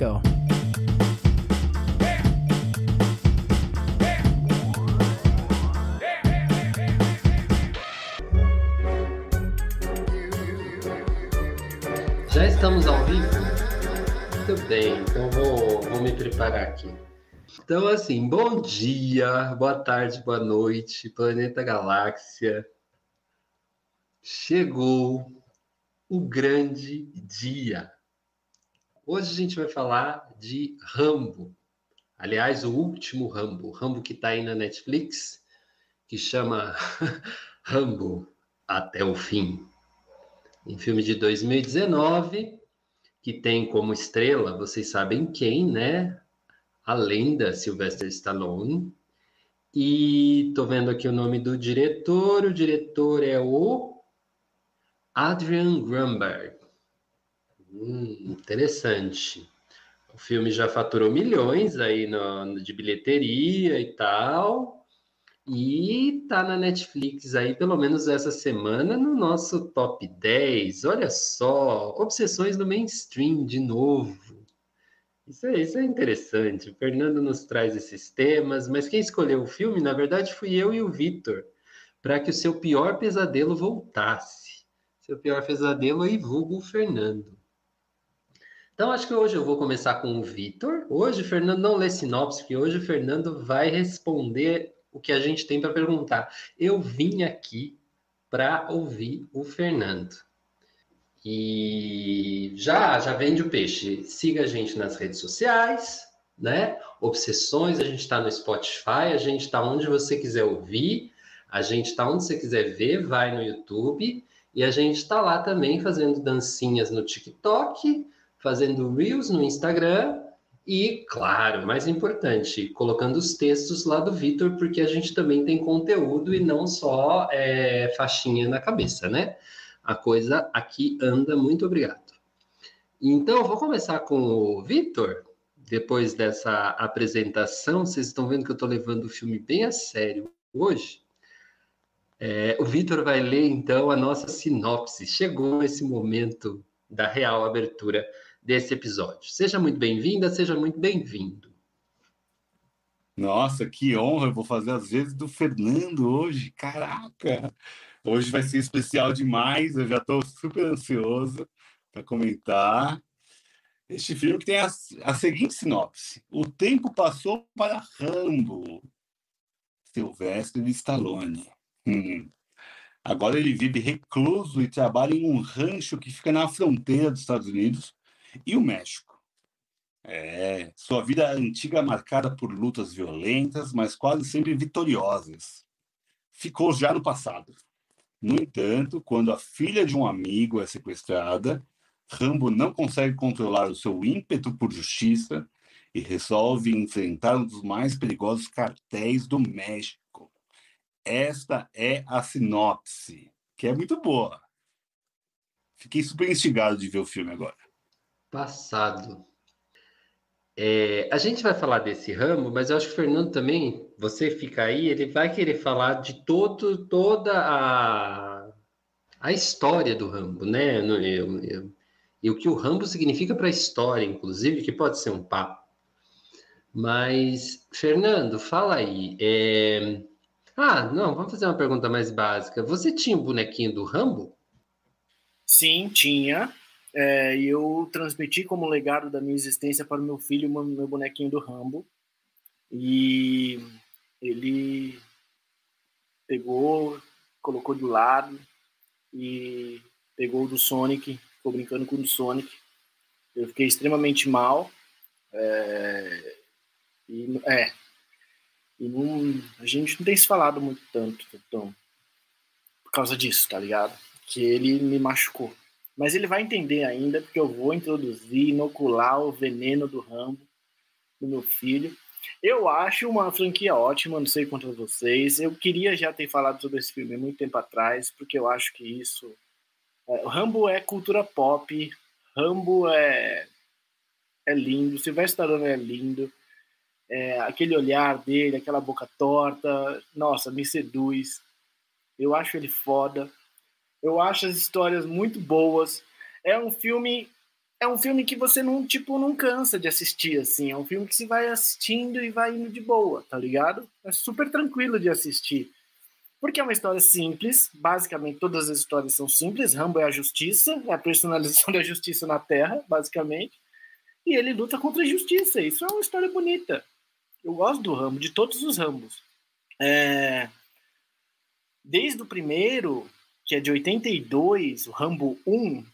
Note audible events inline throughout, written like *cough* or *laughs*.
go. Já estamos ao vivo? Muito bem, então vou, vou me preparar aqui. Então, assim, bom dia, boa tarde, boa noite, planeta galáxia. Chegou o grande dia. Hoje a gente vai falar de Rambo. Aliás, o último Rambo, Rambo que está aí na Netflix, que chama *laughs* Rambo até o fim. Um filme de 2019 que tem como estrela, vocês sabem quem, né? A lenda Sylvester Stallone. E tô vendo aqui o nome do diretor. O diretor é o Adrian Grunberg. Hum, interessante. O filme já faturou milhões aí no, de bilheteria e tal. E tá na Netflix aí, pelo menos essa semana, no nosso top 10. Olha só, Obsessões do Mainstream de novo. Isso é, isso é interessante. O Fernando nos traz esses temas, mas quem escolheu o filme, na verdade, fui eu e o Vitor, para que o seu pior pesadelo voltasse. Seu pior pesadelo e vulgo o Fernando. Então, acho que hoje eu vou começar com o Vitor. Hoje o Fernando não lê sinopse, porque hoje o Fernando vai responder o que a gente tem para perguntar. Eu vim aqui para ouvir o Fernando. E já já vende o peixe. Siga a gente nas redes sociais, né? Obsessões, a gente está no Spotify, a gente está onde você quiser ouvir, a gente está onde você quiser ver, vai no YouTube. E a gente está lá também fazendo dancinhas no TikTok, fazendo Reels no Instagram e, claro, mais importante, colocando os textos lá do Vitor, porque a gente também tem conteúdo e não só é, faixinha na cabeça, né? A coisa aqui anda. Muito obrigado. Então, vou começar com o Vitor. Depois dessa apresentação, vocês estão vendo que eu estou levando o filme bem a sério hoje. É, o Vitor vai ler, então, a nossa sinopse. Chegou esse momento da real abertura desse episódio. Seja muito bem-vinda, seja muito bem-vindo. Nossa, que honra! Eu vou fazer as vezes do Fernando hoje. Caraca! Hoje vai ser especial demais. Eu já estou super ansioso para comentar. Este filme que tem a, a seguinte sinopse: O tempo passou para Rambo, Silvestre Stallone. Hum. Agora ele vive recluso e trabalha em um rancho que fica na fronteira dos Estados Unidos e o México? É, sua vida antiga marcada por lutas violentas, mas quase sempre vitoriosas. Ficou já no passado. No entanto, quando a filha de um amigo é sequestrada, Rambo não consegue controlar o seu ímpeto por justiça e resolve enfrentar um dos mais perigosos cartéis do México. Esta é a sinopse, que é muito boa. Fiquei super instigado de ver o filme agora passado. É, a gente vai falar desse ramo, mas eu acho que o Fernando também, você fica aí, ele vai querer falar de todo, toda a, a história do Rambo, né? Eu, eu, e o que o Rambo significa para a história, inclusive, que pode ser um papo. Mas, Fernando, fala aí. É... Ah, não, vamos fazer uma pergunta mais básica. Você tinha o um bonequinho do Rambo? Sim, tinha. É, e eu transmiti como legado da minha existência para o meu filho o meu bonequinho do Rambo. E ele pegou, colocou do lado e pegou do Sonic, ficou brincando com o Sonic. Eu fiquei extremamente mal. É, e, é, e não, a gente não tem se falado muito tanto, então, por causa disso, tá ligado? Que ele me machucou. Mas ele vai entender ainda, porque eu vou introduzir, inocular o veneno do Rambo no meu filho. Eu acho uma franquia ótima, não sei quanto a vocês. Eu queria já ter falado sobre esse filme muito tempo atrás, porque eu acho que isso. É, Rambo é cultura pop, Rambo é, é lindo, Sylvester Stallone é lindo, é, aquele olhar dele, aquela boca torta, nossa, me seduz. Eu acho ele foda. Eu acho as histórias muito boas. É um filme é um filme que você não, tipo, não cansa de assistir, assim. É um filme que se vai assistindo e vai indo de boa, tá ligado? É super tranquilo de assistir. Porque é uma história simples, basicamente todas as histórias são simples. Rambo é a justiça, é a personalização *laughs* da justiça na Terra, basicamente. E ele luta contra a injustiça. Isso é uma história bonita. Eu gosto do Rambo, de todos os Rambos. É... Desde o primeiro, que é de 82, o Rambo 1, uh,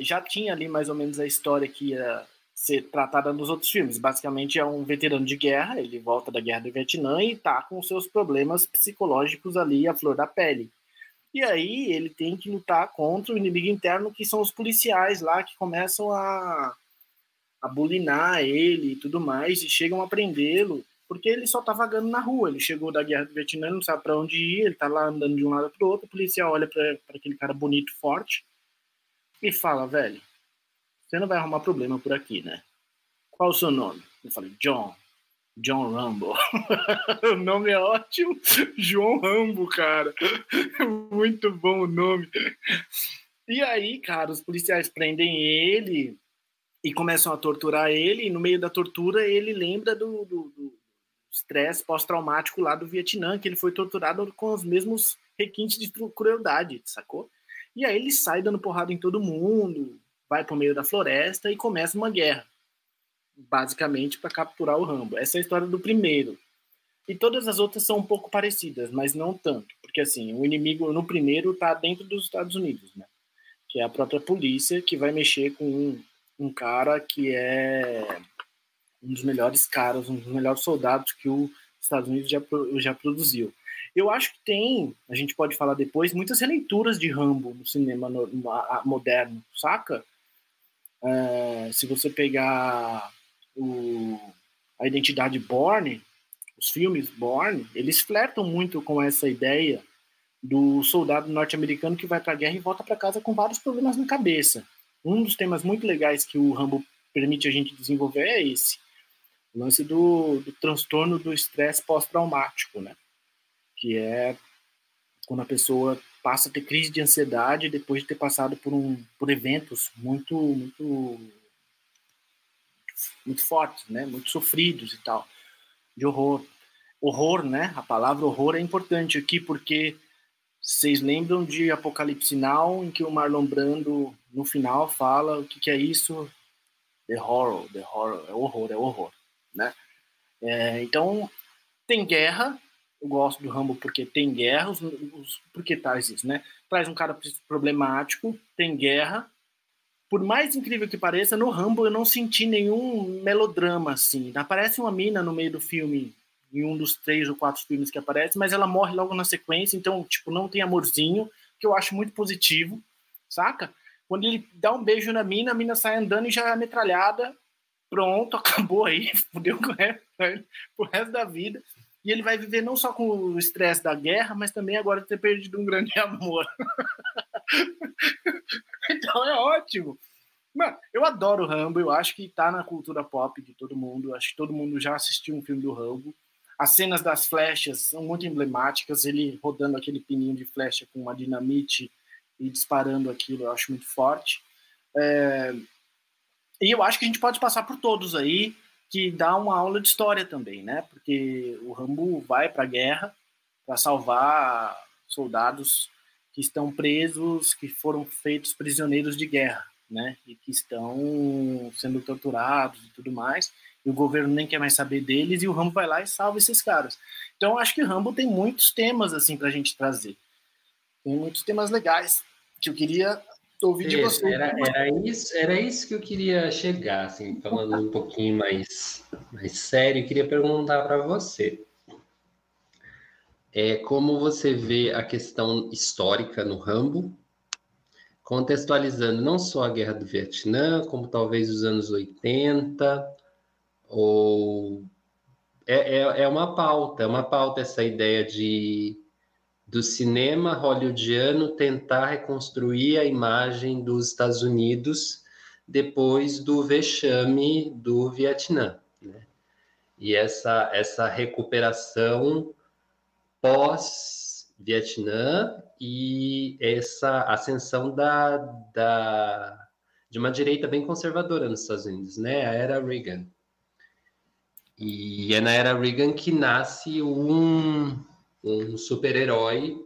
já tinha ali mais ou menos a história que ia ser tratada nos outros filmes. Basicamente é um veterano de guerra, ele volta da guerra do Vietnã e tá com seus problemas psicológicos ali à flor da pele. E aí ele tem que lutar contra o inimigo interno, que são os policiais lá que começam a, a bulinar ele e tudo mais, e chegam a prendê-lo, porque ele só tá vagando na rua. Ele chegou da guerra do Vietnã, não sabe para onde ir, ele tá lá andando de um lado para o outro, o policial olha para aquele cara bonito, forte, e fala, velho, você não vai arrumar problema por aqui, né? Qual o seu nome? Eu falei, John. John Rambo. *laughs* o nome é ótimo. João Rambo, cara. *laughs* Muito bom o nome. E aí, cara, os policiais prendem ele e começam a torturar ele. E no meio da tortura, ele lembra do, do, do estresse pós-traumático lá do Vietnã, que ele foi torturado com os mesmos requintes de crueldade, sacou? E aí ele sai dando porrada em todo mundo, vai para o meio da floresta e começa uma guerra, basicamente para capturar o Rambo. Essa é a história do primeiro. E todas as outras são um pouco parecidas, mas não tanto, porque assim, o inimigo no primeiro está dentro dos Estados Unidos, né? Que é a própria polícia que vai mexer com um, um cara que é um dos melhores caras, um dos melhores soldados que os Estados Unidos já, já produziu. Eu acho que tem, a gente pode falar depois, muitas releituras de Rambo no cinema no, no, moderno, saca? É, se você pegar o, a identidade Borne, os filmes Borne, eles flertam muito com essa ideia do soldado norte-americano que vai para a guerra e volta para casa com vários problemas na cabeça. Um dos temas muito legais que o Rambo permite a gente desenvolver é esse, o lance do, do transtorno do estresse pós-traumático, né? que é quando a pessoa passa a ter crise de ansiedade depois de ter passado por um por eventos muito muito muito fortes, né? Muito sofridos e tal, de horror. Horror, né? A palavra horror é importante aqui porque vocês lembram de Apocalipse Now, em que o Marlon Brando no final fala o que, que é isso? The horror, the horror, é horror, é horror, né? É, então tem guerra, eu gosto do Rambo porque tem guerra, os, os, porque traz isso, né? Traz um cara problemático, tem guerra. Por mais incrível que pareça, no Rambo eu não senti nenhum melodrama, assim. Aparece uma mina no meio do filme, em um dos três ou quatro filmes que aparece, mas ela morre logo na sequência, então, tipo, não tem amorzinho, que eu acho muito positivo, saca? Quando ele dá um beijo na mina, a mina sai andando e já é metralhada, pronto, *laughs* acabou aí, fudeu com o resto, da vida. E ele vai viver não só com o estresse da guerra, mas também agora ter perdido um grande *laughs* amor. então é ótimo. Mano, eu adoro o Rambo, eu acho que tá na cultura pop de todo mundo. Acho que todo mundo já assistiu um filme do Rambo. As cenas das flechas são muito emblemáticas. Ele rodando aquele pininho de flecha com uma dinamite e disparando aquilo, eu acho muito forte. É... E eu acho que a gente pode passar por todos aí que dá uma aula de história também, né? Porque o Rambo vai para a guerra para salvar soldados que estão presos, que foram feitos prisioneiros de guerra, né? E que estão sendo torturados e tudo mais. E o governo nem quer mais saber deles e o Rambo vai lá e salva esses caras. Então acho que o Rambo tem muitos temas assim para a gente trazer. Tem muitos temas legais que eu queria de você. Era, era, isso, era isso que eu queria chegar, assim, falando um pouquinho mais, mais sério, eu queria perguntar para você. É, como você vê a questão histórica no Rambo, contextualizando não só a Guerra do Vietnã, como talvez os anos 80, ou... É, é, é uma pauta, é uma pauta essa ideia de do cinema hollywoodiano tentar reconstruir a imagem dos Estados Unidos depois do vexame do Vietnã. Né? E essa, essa recuperação pós-Vietnã e essa ascensão da, da de uma direita bem conservadora nos Estados Unidos, né? A era Reagan. E é na era Reagan que nasce um, um super-herói,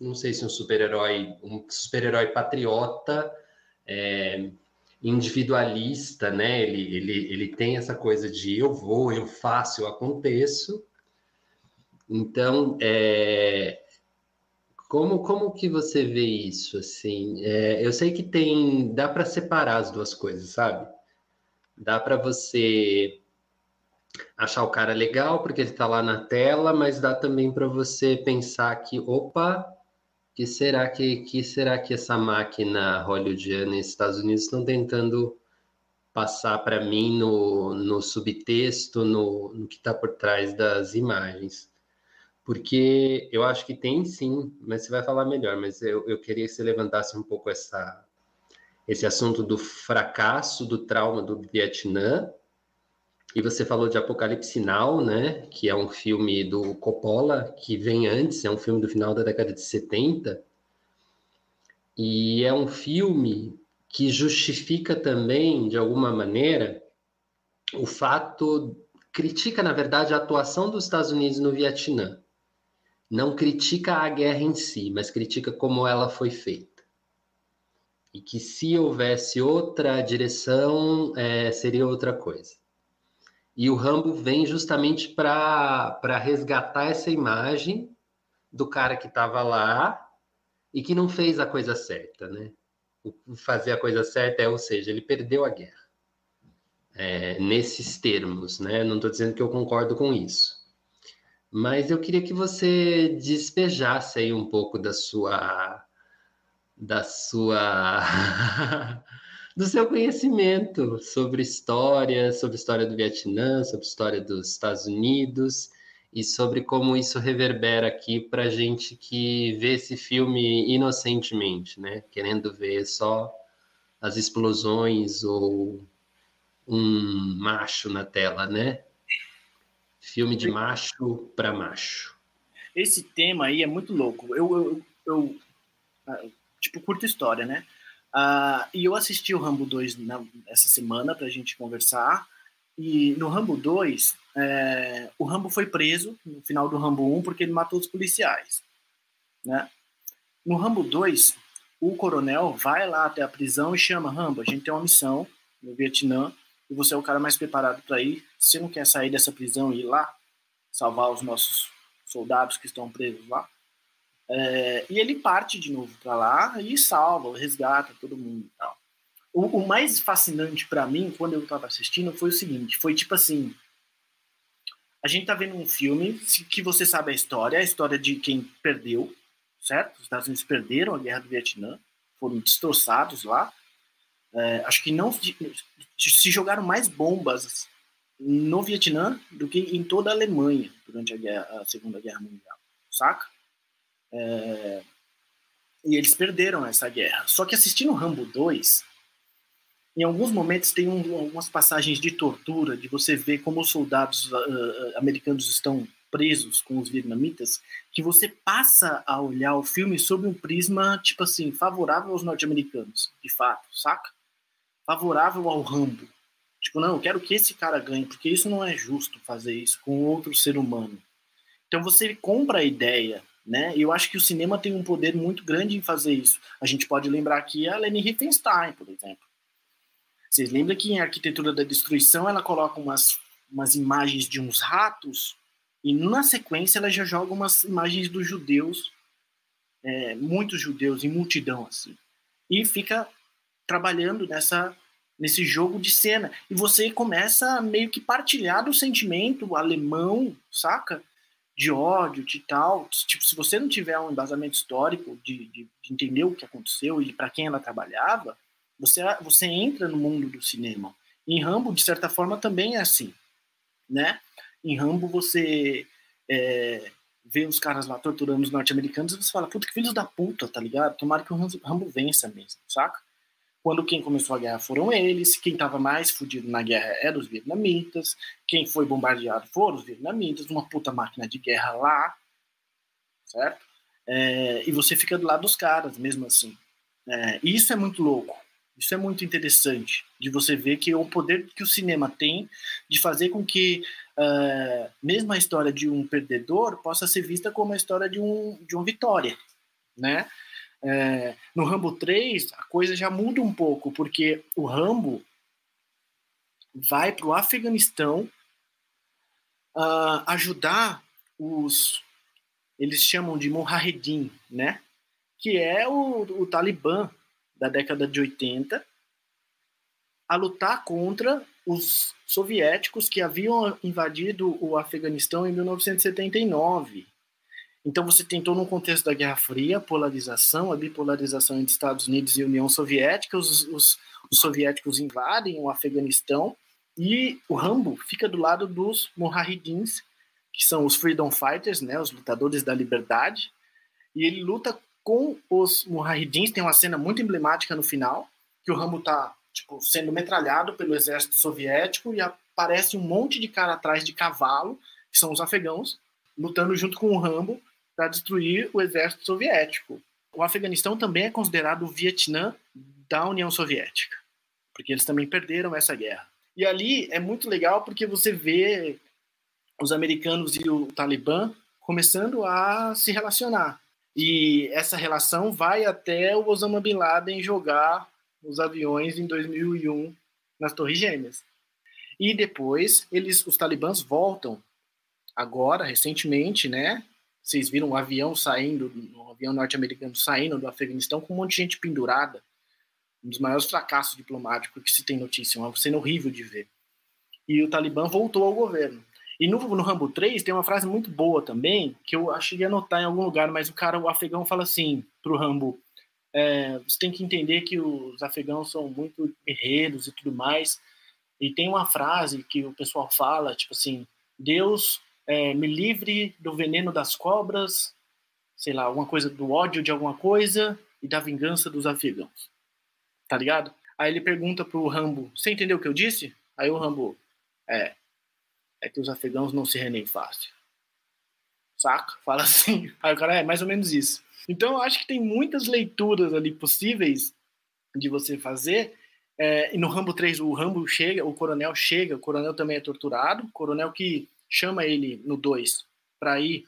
não sei se um super-herói, um super-herói patriota, é, individualista, né? Ele, ele, ele tem essa coisa de eu vou, eu faço, eu aconteço. Então, é, como, como que você vê isso, assim? É, eu sei que tem, dá para separar as duas coisas, sabe? Dá para você achar o cara legal porque ele está lá na tela, mas dá também para você pensar que, opa, que será que, que será que essa máquina hollywoodiana e Estados Unidos estão tentando passar para mim no, no subtexto, no, no que está por trás das imagens? porque eu acho que tem sim, mas você vai falar melhor, mas eu, eu queria que você levantasse um pouco essa, esse assunto do fracasso, do trauma do Vietnã, e você falou de Apocalipse Now, né, que é um filme do Coppola, que vem antes, é um filme do final da década de 70, e é um filme que justifica também, de alguma maneira, o fato, critica, na verdade, a atuação dos Estados Unidos no Vietnã não critica a guerra em si, mas critica como ela foi feita. E que se houvesse outra direção, é, seria outra coisa. E o Rambo vem justamente para resgatar essa imagem do cara que estava lá e que não fez a coisa certa, né? O fazer a coisa certa é, ou seja, ele perdeu a guerra. É, nesses termos, né? Não estou dizendo que eu concordo com isso. Mas eu queria que você despejasse aí um pouco da sua da sua *laughs* do seu conhecimento sobre história, sobre história do Vietnã, sobre história dos Estados Unidos e sobre como isso reverbera aqui para gente que vê esse filme inocentemente, né? Querendo ver só as explosões ou um macho na tela, né? Filme de macho para macho. Esse tema aí é muito louco. Eu, eu, eu ah, tipo, curto história, né? Uh, e eu assisti o Rambo 2 na, essa semana para a gente conversar. E no Rambo 2, é, o Rambo foi preso no final do Rambo 1 porque ele matou os policiais. Né? No Rambo 2, o coronel vai lá até a prisão e chama Rambo, a gente tem uma missão no Vietnã e você é o cara mais preparado para ir. Você não quer sair dessa prisão e ir lá salvar os nossos soldados que estão presos lá? É, e ele parte de novo para lá e salva, resgata todo mundo e tal. O, o mais fascinante para mim, quando eu estava assistindo, foi o seguinte: foi tipo assim. A gente tá vendo um filme que você sabe a história, a história de quem perdeu, certo? Os Estados Unidos perderam a guerra do Vietnã, foram destroçados lá. É, acho que não se jogaram mais bombas no Vietnã do que em toda a Alemanha durante a, guerra, a Segunda Guerra Mundial, saca? É, e eles perderam essa guerra. Só que assistindo Rambo 2, em alguns momentos tem um, algumas passagens de tortura, de você ver como os soldados uh, americanos estão presos com os vietnamitas, que você passa a olhar o filme sob um prisma, tipo assim, favorável aos norte-americanos, de fato, saca? favorável ao Rambo. Tipo, não, eu quero que esse cara ganhe, porque isso não é justo fazer isso com outro ser humano. Então você compra a ideia, né? E eu acho que o cinema tem um poder muito grande em fazer isso. A gente pode lembrar aqui a Leni Riefenstahl, por exemplo. Vocês lembram que em Arquitetura da Destruição ela coloca umas, umas imagens de uns ratos e na sequência ela já joga umas imagens dos judeus, é, muitos judeus em multidão assim. E fica trabalhando nessa nesse jogo de cena e você começa a meio que partilhar do sentimento alemão, saca? De ódio, de tal. Tipo, se você não tiver um embasamento histórico de, de, de entender o que aconteceu e para quem ela trabalhava, você, você entra no mundo do cinema. Em Rambo, de certa forma, também é assim, né? Em Rambo, você é, vê os caras lá torturando os norte-americanos e você fala, puta, que filhos da puta, tá ligado? Tomara que o Rambo vença mesmo, saca? Quando quem começou a guerra foram eles, quem estava mais fudido na guerra eram os vietnamitas, quem foi bombardeado foram os vietnamitas, uma puta máquina de guerra lá, certo? É, e você fica do lado dos caras, mesmo assim. É, e isso é muito louco, Isso é muito interessante de você ver que é o poder que o cinema tem de fazer com que uh, mesmo a história de um perdedor possa ser vista como a história de um de uma vitória, né? É, no Rambo 3 a coisa já muda um pouco porque o Rambo vai para o Afeganistão uh, ajudar os eles chamam de Mujahedin, né? Que é o, o Talibã da década de 80 a lutar contra os soviéticos que haviam invadido o Afeganistão em 1979. Então você tentou no contexto da Guerra Fria, polarização, a bipolarização entre Estados Unidos e União Soviética, os, os, os soviéticos invadem o Afeganistão e o Rambo fica do lado dos Mujahidins, que são os Freedom Fighters, né, os lutadores da liberdade, e ele luta com os Mujahidins, tem uma cena muito emblemática no final, que o Rambo tá tipo, sendo metralhado pelo exército soviético e aparece um monte de cara atrás de cavalo, que são os afegãos, lutando junto com o Rambo para destruir o exército soviético. O Afeganistão também é considerado o Vietnã da União Soviética, porque eles também perderam essa guerra. E ali é muito legal porque você vê os americanos e o Talibã começando a se relacionar. E essa relação vai até o Osama Bin Laden jogar os aviões em 2001 nas Torres Gêmeas. E depois eles, os talibãs voltam agora, recentemente, né? Vocês viram um avião saindo, um avião norte-americano saindo do Afeganistão com um monte de gente pendurada. Um dos maiores fracassos diplomáticos que se tem notícia, uma cena horrível de ver. E o Talibã voltou ao governo. E no, no Rambo 3 tem uma frase muito boa também, que eu achei anotar em algum lugar, mas o cara, o afegão, fala assim pro Rambo: é, você tem que entender que os afegãos são muito guerreiros e tudo mais. E tem uma frase que o pessoal fala, tipo assim, Deus é, me livre do veneno das cobras, sei lá, alguma coisa do ódio de alguma coisa e da vingança dos afegãos. Tá ligado? Aí ele pergunta pro Rambo, você entendeu o que eu disse? Aí o Rambo, é, é que os afegãos não se rendem fácil. Saca? Fala assim. *laughs* Aí o cara, é mais ou menos isso. Então, eu acho que tem muitas leituras ali possíveis de você fazer. É, e no Rambo 3, o Rambo chega, o coronel chega, o coronel também é torturado. O coronel que chama ele no 2 para ir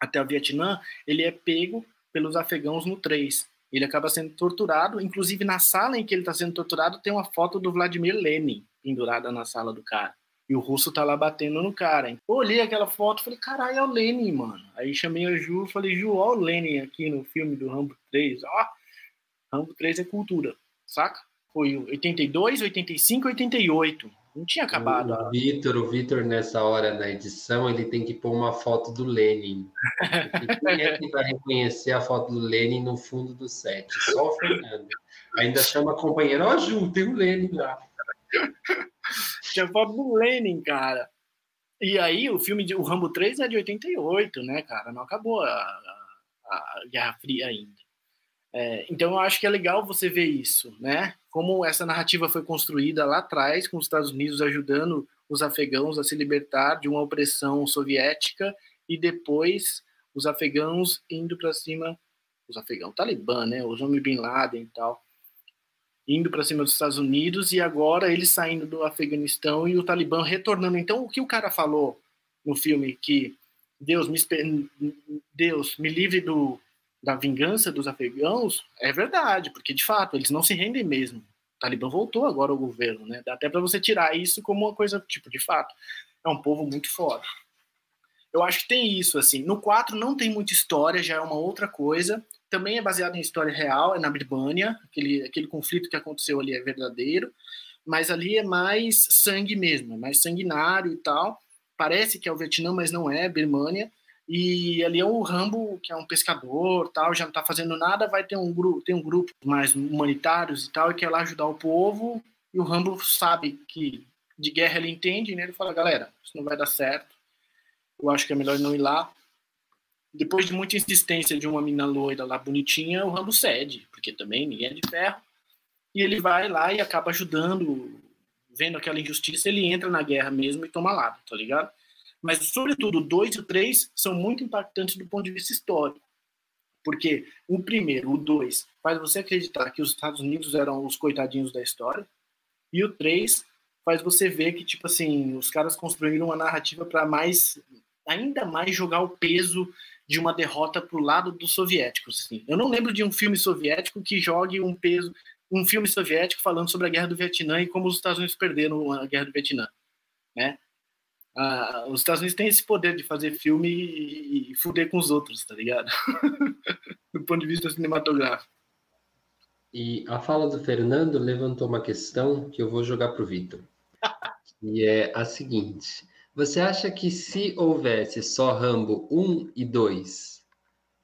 até o Vietnã, ele é pego pelos afegãos no 3. Ele acaba sendo torturado, inclusive na sala em que ele está sendo torturado tem uma foto do Vladimir Lenin pendurada na sala do cara. E o russo tá lá batendo no cara. Hein? Eu olhei aquela foto e falei, caralho, é o Lenin, mano. Aí chamei a Ju e falei, Ju, ó o Lenin aqui no filme do Rambo 3. Ó, Rambo 3 é cultura, saca? Foi 82, 85, 88. Não tinha acabado. O Vitor, o Vitor, nessa hora na edição, ele tem que pôr uma foto do Lenin. Quem é que vai reconhecer a foto do Lenin no fundo do set? Só o Fernando. Ainda chama a companheira, ó, oh, Ju, tem o Lenin lá. Tinha foto do Lenin, cara. E aí, o filme de o Rambo 3 é de 88, né, cara? Não acabou a, a, a Guerra Fria ainda. É, então, eu acho que é legal você ver isso, né? Como essa narrativa foi construída lá atrás, com os Estados Unidos ajudando os afegãos a se libertar de uma opressão soviética e depois os afegãos indo para cima, os afegãos, Talibã, né? Os homens Bin Laden e tal, indo para cima dos Estados Unidos e agora ele saindo do Afeganistão e o Talibã retornando. Então, o que o cara falou no filme que Deus me, Deus me livre do, da vingança dos afegãos é verdade, porque de fato eles não se rendem mesmo. O Talibã voltou agora ao governo, né? Dá até para você tirar isso como uma coisa tipo de fato. É um povo muito foda. Eu acho que tem isso assim. No 4 não tem muita história, já é uma outra coisa também é baseado em história real, é na Birmânia, aquele, aquele conflito que aconteceu ali é verdadeiro, mas ali é mais sangue mesmo, é mais sanguinário e tal. Parece que é o Vietnã, mas não é, Birmânia. E ali é o Rambo, que é um pescador, tal, já não está fazendo nada, vai ter um grupo, tem um grupo mais humanitários e tal, e quer lá ajudar o povo. E o Rambo sabe que de guerra ele entende, né? Ele fala, galera, isso não vai dar certo. Eu acho que é melhor não ir lá. Depois de muita insistência de uma mina loira lá bonitinha, o Rambo cede, porque também ninguém é de ferro. E ele vai lá e acaba ajudando, vendo aquela injustiça, ele entra na guerra mesmo e toma lado, tá ligado? Mas, sobretudo, o 2 e o 3 são muito impactantes do ponto de vista histórico. Porque o primeiro, o dois, faz você acreditar que os Estados Unidos eram os coitadinhos da história, e o três faz você ver que, tipo assim, os caras construíram uma narrativa para mais, ainda mais jogar o peso de uma derrota pro lado dos soviéticos. Assim. Eu não lembro de um filme soviético que jogue um peso, um filme soviético falando sobre a guerra do Vietnã e como os Estados Unidos perderam a guerra do Vietnã, né? Ah, os Estados Unidos têm esse poder de fazer filme e, e fuder com os outros, tá ligado? *laughs* do ponto de vista cinematográfico. E a fala do Fernando levantou uma questão que eu vou jogar para o Vitor. e é a seguinte: você acha que se houvesse só Rambo 1 e 2,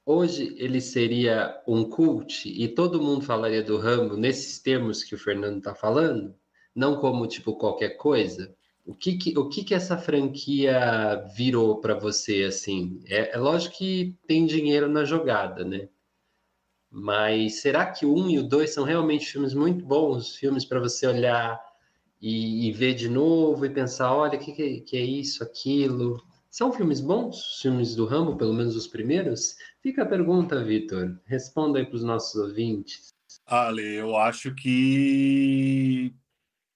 hoje ele seria um cult e todo mundo falaria do Rambo nesses termos que o Fernando está falando? Não como tipo qualquer coisa? O que que, o que, que essa franquia virou para você assim? É, é lógico que tem dinheiro na jogada, né? Mas será que o 1 e o 2 são realmente filmes muito bons? Filmes para você olhar e, e, ver de novo e pensar: olha, o que, que, é isso, aquilo? São filmes bons? Filmes do Rambo, pelo menos os primeiros? Fica a pergunta, Vitor. Responda aí para os nossos ouvintes. Ale, eu acho que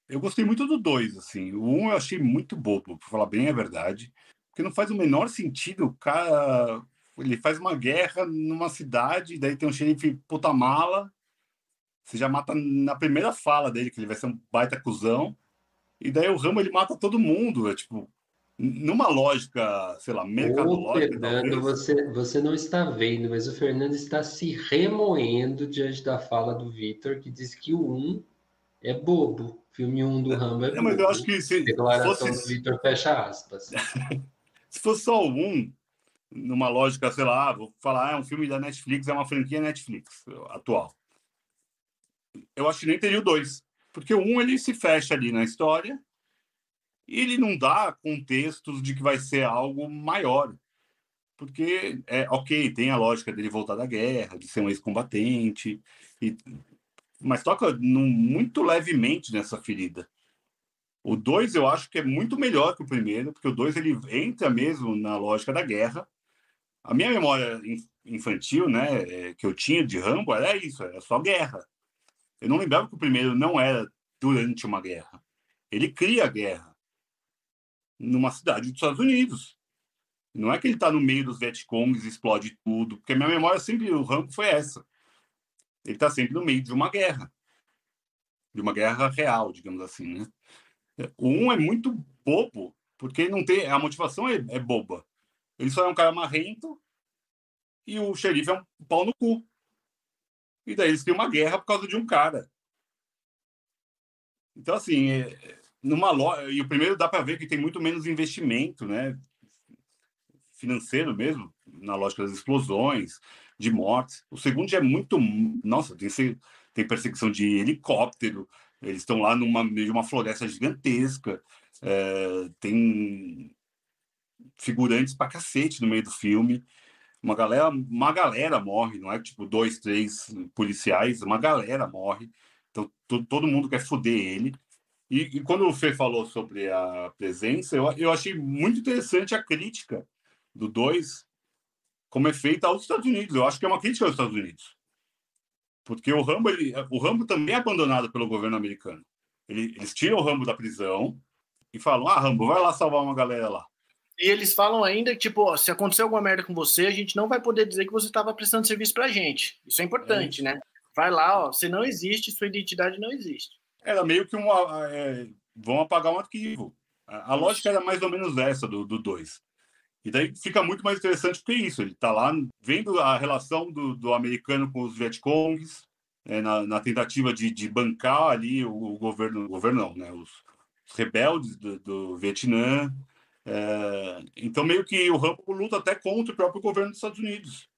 eu gostei muito do dois, assim. O um eu achei muito bobo, para falar bem a verdade, porque não faz o menor sentido o cara. Ele faz uma guerra numa cidade, daí tem um xerife puta mala, você já mata na primeira fala dele, que ele vai ser um baita cuzão, e daí o Ramo ele mata todo mundo, é tipo, numa lógica, sei lá, mercadológica. Ô, Fernando, você, você não está vendo, mas o Fernando está se remoendo diante da fala do Vitor, que diz que o 1 é bobo. Filme 1 do Rambo é, é Mas eu acho que se Declaração fosse... do fecha aspas. *laughs* se fosse só o 1, numa lógica, sei lá, vou falar, ah, é um filme da Netflix, é uma franquia Netflix atual. Eu acho que nem teria o 2. Porque o 1 ele se fecha ali na história e ele não dá contextos de que vai ser algo maior. Porque, é ok, tem a lógica dele voltar da guerra, de ser um ex-combatente, e mas toca num, muito levemente nessa ferida. O 2 eu acho que é muito melhor que o primeiro, porque o 2 ele entra mesmo na lógica da guerra. A minha memória infantil, né, é, que eu tinha de Rambo era isso, era só guerra. Eu não lembrava que o primeiro não era durante uma guerra. Ele cria a guerra numa cidade dos Estados Unidos. Não é que ele está no meio dos Vietcongs e explode tudo, porque a minha memória sempre o Rambo foi essa ele está sempre no meio de uma guerra, de uma guerra real, digamos assim, né? O um é muito bobo, porque não tem a motivação é, é boba. Ele só é um cara marrento e o xerife é um pau no cu. E daí eles têm uma guerra por causa de um cara. Então, assim, é, numa loja. E o primeiro dá para ver que tem muito menos investimento, né? Financeiro mesmo, na lógica das explosões de mortes. O segundo já é muito. Nossa, tem, tem perseguição de helicóptero, eles estão lá numa meio de uma floresta gigantesca, é, tem figurantes pra cacete no meio do filme. Uma galera, uma galera morre, não é tipo dois, três policiais, uma galera morre. Então todo mundo quer foder ele. E, e, quando o Fê falou sobre a presença, eu, eu achei muito interessante a crítica do 2 como é feita aos Estados Unidos. Eu acho que é uma crítica aos Estados Unidos. Porque o Rambo, ele, o Rambo também é abandonado pelo governo americano. Ele, eles tiram o Rambo da prisão e falam: ah, Rambo, vai lá salvar uma galera lá. E eles falam ainda que, tipo, ó, se acontecer alguma merda com você, a gente não vai poder dizer que você estava prestando serviço pra gente. Isso é importante, é né? Vai lá, ó, você não existe, sua identidade não existe. Era meio que um. É, vão apagar um arquivo. A, a lógica era mais ou menos essa do 2. E daí fica muito mais interessante que isso. Ele está lá vendo a relação do, do americano com os Vietcongs, é, na, na, tentativa de, de, bancar ali o, o governo, o governo não, né? Os, os rebeldes do, do Vietnã. É, então, meio que o Rambo luta até contra o próprio governo dos Estados Unidos.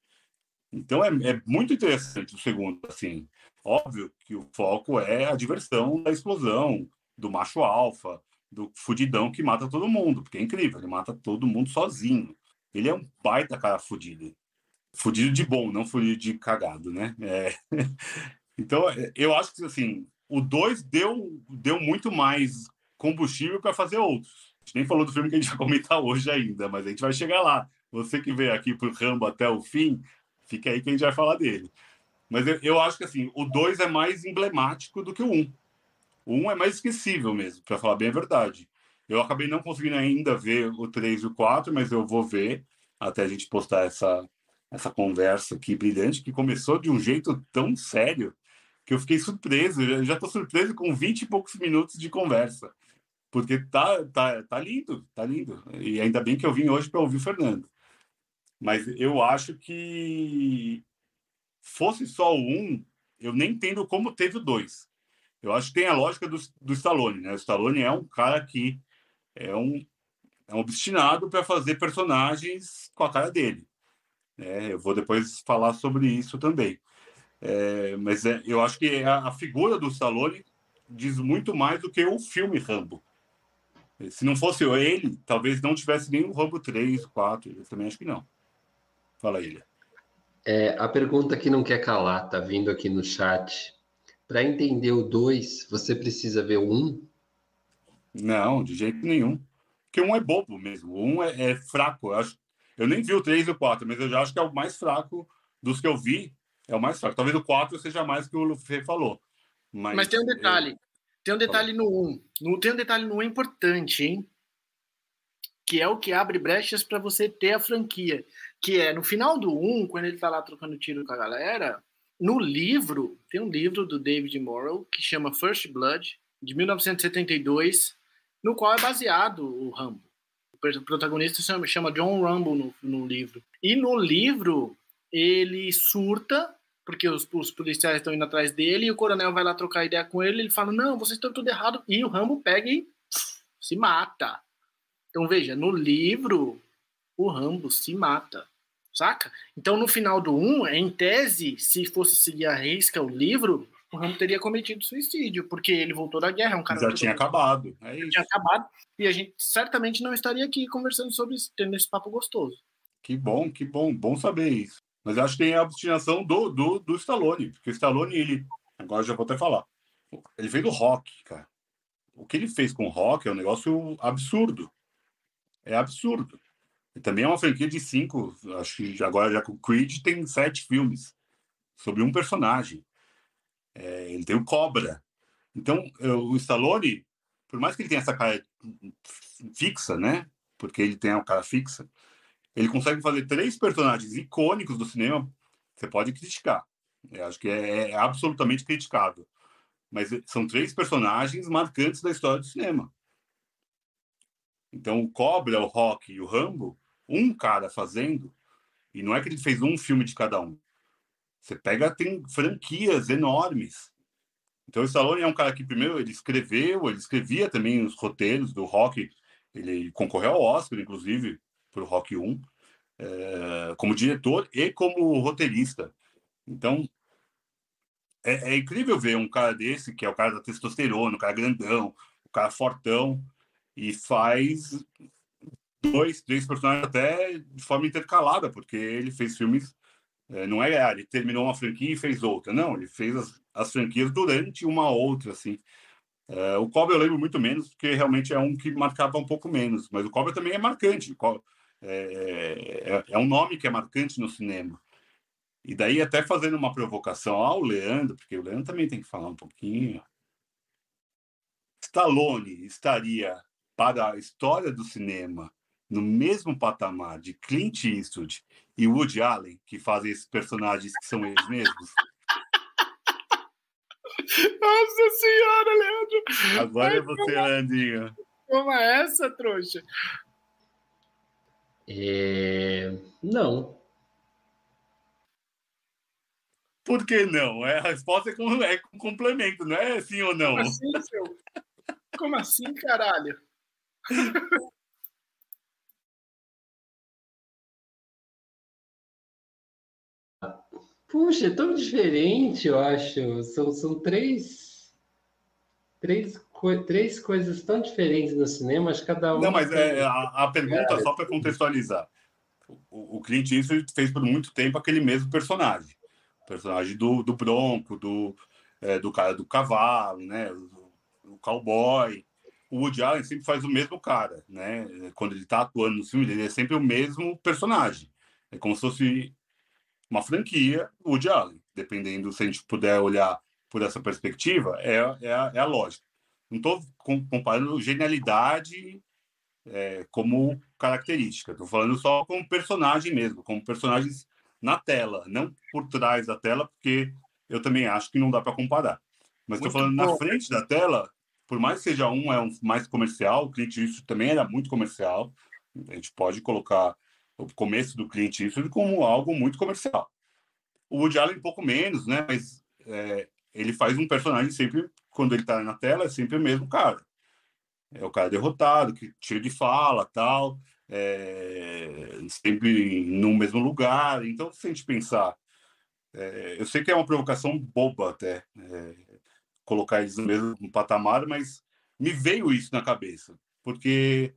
Então, é, é muito interessante o segundo. Assim, óbvio que o foco é a diversão da explosão, do macho alfa, do fudidão que mata todo mundo, porque é incrível, ele mata todo mundo sozinho. Ele é um baita cara fudido. Fudido de bom, não fudido de cagado, né? É... *laughs* então, eu acho que assim, o 2 deu, deu muito mais combustível para fazer outros. A gente nem falou do filme que a gente vai comentar hoje ainda, mas a gente vai chegar lá. Você que veio aqui pro Rambo até o fim, Fica aí que a gente vai falar dele. Mas eu, eu acho que assim, o 2 é mais emblemático do que o 1. Um. O 1 um é mais esquecível mesmo, para falar bem a verdade. Eu acabei não conseguindo ainda ver o 3 e o 4, mas eu vou ver até a gente postar essa, essa conversa aqui brilhante, que começou de um jeito tão sério que eu fiquei surpreso. Eu já estou surpreso com 20 e poucos minutos de conversa. Porque tá, tá, tá lindo, tá lindo. E ainda bem que eu vim hoje para ouvir o Fernando. Mas eu acho que fosse só o um, eu nem entendo como teve o dois. Eu acho que tem a lógica do, do Stallone, né? O Stallone é um cara que é um, é um obstinado para fazer personagens com a cara dele. É, eu vou depois falar sobre isso também. É, mas é, eu acho que a, a, figura do Stallone diz muito mais do que o filme Rambo. Se não fosse ele, talvez não tivesse nem o Rambo 3, 4. Eu também acho que não. Fala, ele. É, a pergunta que não quer calar, tá vindo aqui no chat. Para entender o 2, você precisa ver o 1? Um? Não, de jeito nenhum. Porque um é bobo mesmo. Um é, é fraco. Eu, acho, eu nem vi o 3 e o 4, mas eu já acho que é o mais fraco dos que eu vi. É o mais fraco. Talvez o 4 seja mais que o Lufê falou. Mas, mas tem um detalhe. Eu... Tem um detalhe no 1. Um. Tem um detalhe no 1 um importante, hein? Que é o que abre brechas para você ter a franquia. Que é no final do 1, quando ele tá lá trocando tiro com a galera, no livro, tem um livro do David Morrow que chama First Blood, de 1972, no qual é baseado o Rambo. O protagonista chama, chama John Rambo no, no livro. E no livro, ele surta, porque os, os, policiais estão indo atrás dele, e o coronel vai lá trocar ideia com ele, ele fala, não, vocês estão tudo errado, e o Rambo pega e se mata. Então, veja, no livro, o Rambo se mata, saca? Então, no final do 1, em tese, se fosse seguir a risca o livro, o Rambo teria cometido suicídio, porque ele voltou da guerra, é um cara... Já tinha acabado, é isso. Tinha acabado, e a gente certamente não estaria aqui conversando sobre isso, tendo esse papo gostoso. Que bom, que bom, bom saber isso. Mas eu acho que tem a obstinação do, do, do Stallone, porque o Stallone, ele, agora já vou até falar, ele veio do rock, cara. O que ele fez com o rock é um negócio absurdo. É absurdo. Também é uma franquia de cinco, acho que agora já com o Creed tem sete filmes sobre um personagem. É, ele tem o Cobra. Então, o Stallone, por mais que ele tenha essa cara fixa, né? Porque ele tem a cara fixa, ele consegue fazer três personagens icônicos do cinema. Você pode criticar. Eu acho que é, é absolutamente criticável. Mas são três personagens marcantes da história do cinema. Então, o Cobra, o Rock e o Rambo, um cara fazendo, e não é que ele fez um filme de cada um. Você pega, tem franquias enormes. Então, o Stallone é um cara que, primeiro, ele escreveu, ele escrevia também os roteiros do Rock, ele concorreu ao Oscar, inclusive, para o Rock 1, é, como diretor e como roteirista. Então, é, é, incrível ver um cara desse, que é o cara da testosterona, o cara grandão, o cara fortão, e faz dois, três personagens até de forma intercalada, porque ele fez filmes. É, não é, ah, ele terminou uma franquia e fez outra. Não, ele fez as, as franquias durante uma outra, assim. É, o Cobra eu lembro muito menos, porque realmente é um que marcava um pouco menos. Mas o Cobra também é marcante. É, é, é um nome que é marcante no cinema. E daí, até fazendo uma provocação ao Leandro, porque o Leandro também tem que falar um pouquinho. Stallone estaria para a história do cinema no mesmo patamar de Clint Eastwood e Woody Allen, que fazem esses personagens que são eles mesmos? *laughs* Nossa senhora, Leandro! Agora Ai, é você, Leandrinho. Toma essa, trouxa. É... Não. Por que não? É, a resposta é com, é com complemento, não é sim ou não? Como assim, seu? Como assim, caralho? *laughs* Puxa, é tão diferente, eu acho. São, são três, três, três coisas tão diferentes no cinema, acho que cada um. Não, mas é, a, a pergunta, só para contextualizar: o, o Clint Eastwood fez por muito tempo aquele mesmo personagem. O personagem do, do Bronco, do, é, do cara do cavalo, né? O, o cowboy o Woody Allen sempre faz o mesmo cara, né? Quando ele está atuando no filme, ele é sempre o mesmo personagem. É como se fosse uma franquia, o Woody Allen. Dependendo se a gente puder olhar por essa perspectiva, é, é, a, é a lógica. Não estou comparando genialidade é, como característica. Estou falando só como personagem mesmo, como personagens na tela, não por trás da tela, porque eu também acho que não dá para comparar. Mas estou falando bom. na frente da tela, por mais que seja um é um mais comercial, o Clint Eastwood também era muito comercial. A gente pode colocar o começo do Clint Eastwood como algo muito comercial. O Woody Allen um pouco menos, né? Mas é, ele faz um personagem sempre, quando ele está na tela, é sempre o mesmo cara. É o cara derrotado, que tira de fala, tal, é, sempre no mesmo lugar. Então, se a gente pensar, é, eu sei que é uma provocação boba até é, colocar eles no mesmo patamar, mas me veio isso na cabeça, porque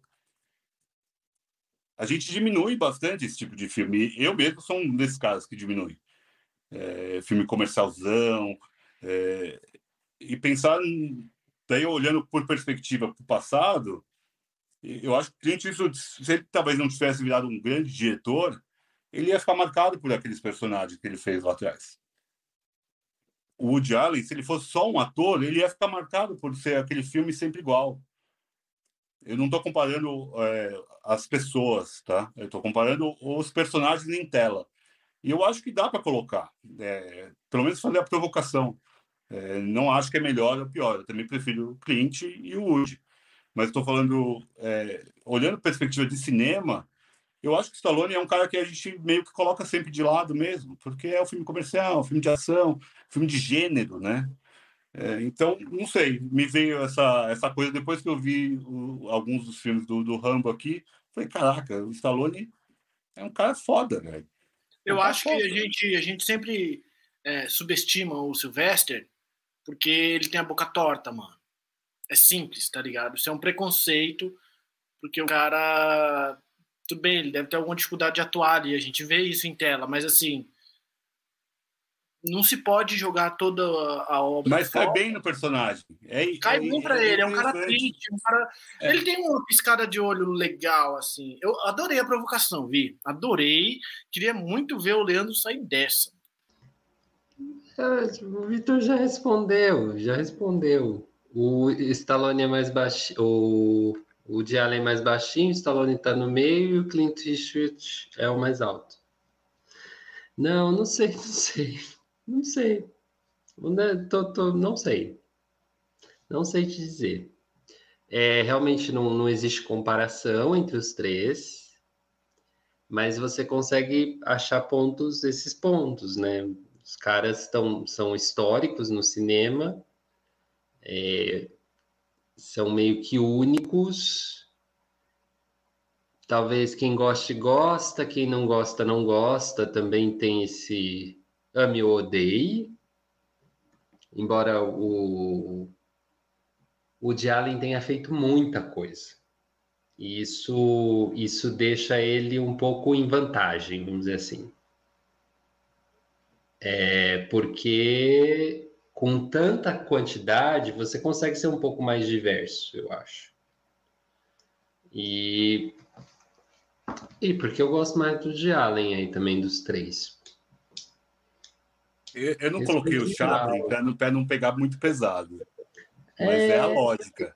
a gente diminui bastante esse tipo de filme. Eu mesmo sou um desses caras que diminui. É, filme comercialzão, é, e pensar, daí olhando por perspectiva para o passado, eu acho que Clint Eastwood, se ele talvez não tivesse virado um grande diretor, ele ia ficar marcado por aqueles personagens que ele fez lá atrás. O Woody Allen, se ele fosse só um ator, ele ia ficar marcado por ser aquele filme sempre igual. Eu não estou comparando é, as pessoas, tá? Eu estou comparando os personagens em tela. E eu acho que dá para colocar, é, pelo menos fazer a provocação. É, não acho que é melhor ou pior. Eu também prefiro o Clint e o Woody. Mas estou falando, é, olhando perspectiva de cinema, eu acho que o Stallone é um cara que a gente meio que coloca sempre de lado mesmo, porque é um filme comercial, um filme de ação, um filme de gênero, né? É, então, não sei, me veio essa, essa coisa depois que eu vi o, alguns dos filmes do, do Rambo aqui. Falei, caraca, o Stallone é um cara foda, velho. É um eu acho foda. que a gente, a gente sempre é, subestima o Sylvester porque ele tem a boca torta, mano. É simples, tá ligado? Isso é um preconceito, porque o cara. Tudo bem, ele deve ter alguma dificuldade de atuar ali, a gente vê isso em tela, mas assim. Não se pode jogar toda a obra. Mas cai bem no personagem. É, cai é, bem pra é, ele, é um cara triste. Um cara... É. Ele tem uma piscada de olho legal, assim. Eu adorei a provocação, Vi. Adorei. Queria muito ver o Leandro sair dessa. O Vitor já respondeu, já respondeu. O Stallone é mais baixinho, o, o de Allen é mais baixinho, o Stallone está no meio e o Clint Eastwood é o mais alto. Não, não sei, *laughs* não sei, não sei. Tô, tô, não sei. Não sei te dizer. É, realmente não, não existe comparação entre os três, mas você consegue achar pontos, esses pontos, né? Os caras tão, são históricos no cinema, é, são meio que únicos. Talvez quem goste, gosta, quem não gosta, não gosta. Também tem esse ame ou odeie. Embora o, o de Allen tenha feito muita coisa. Isso, isso deixa ele um pouco em vantagem, vamos dizer assim. É, porque com tanta quantidade você consegue ser um pouco mais diverso, eu acho. E, e porque eu gosto mais do de Allen aí também, dos três. Eu, eu não coloquei o Chaplin para não, não pegar muito pesado. Mas é, é a lógica.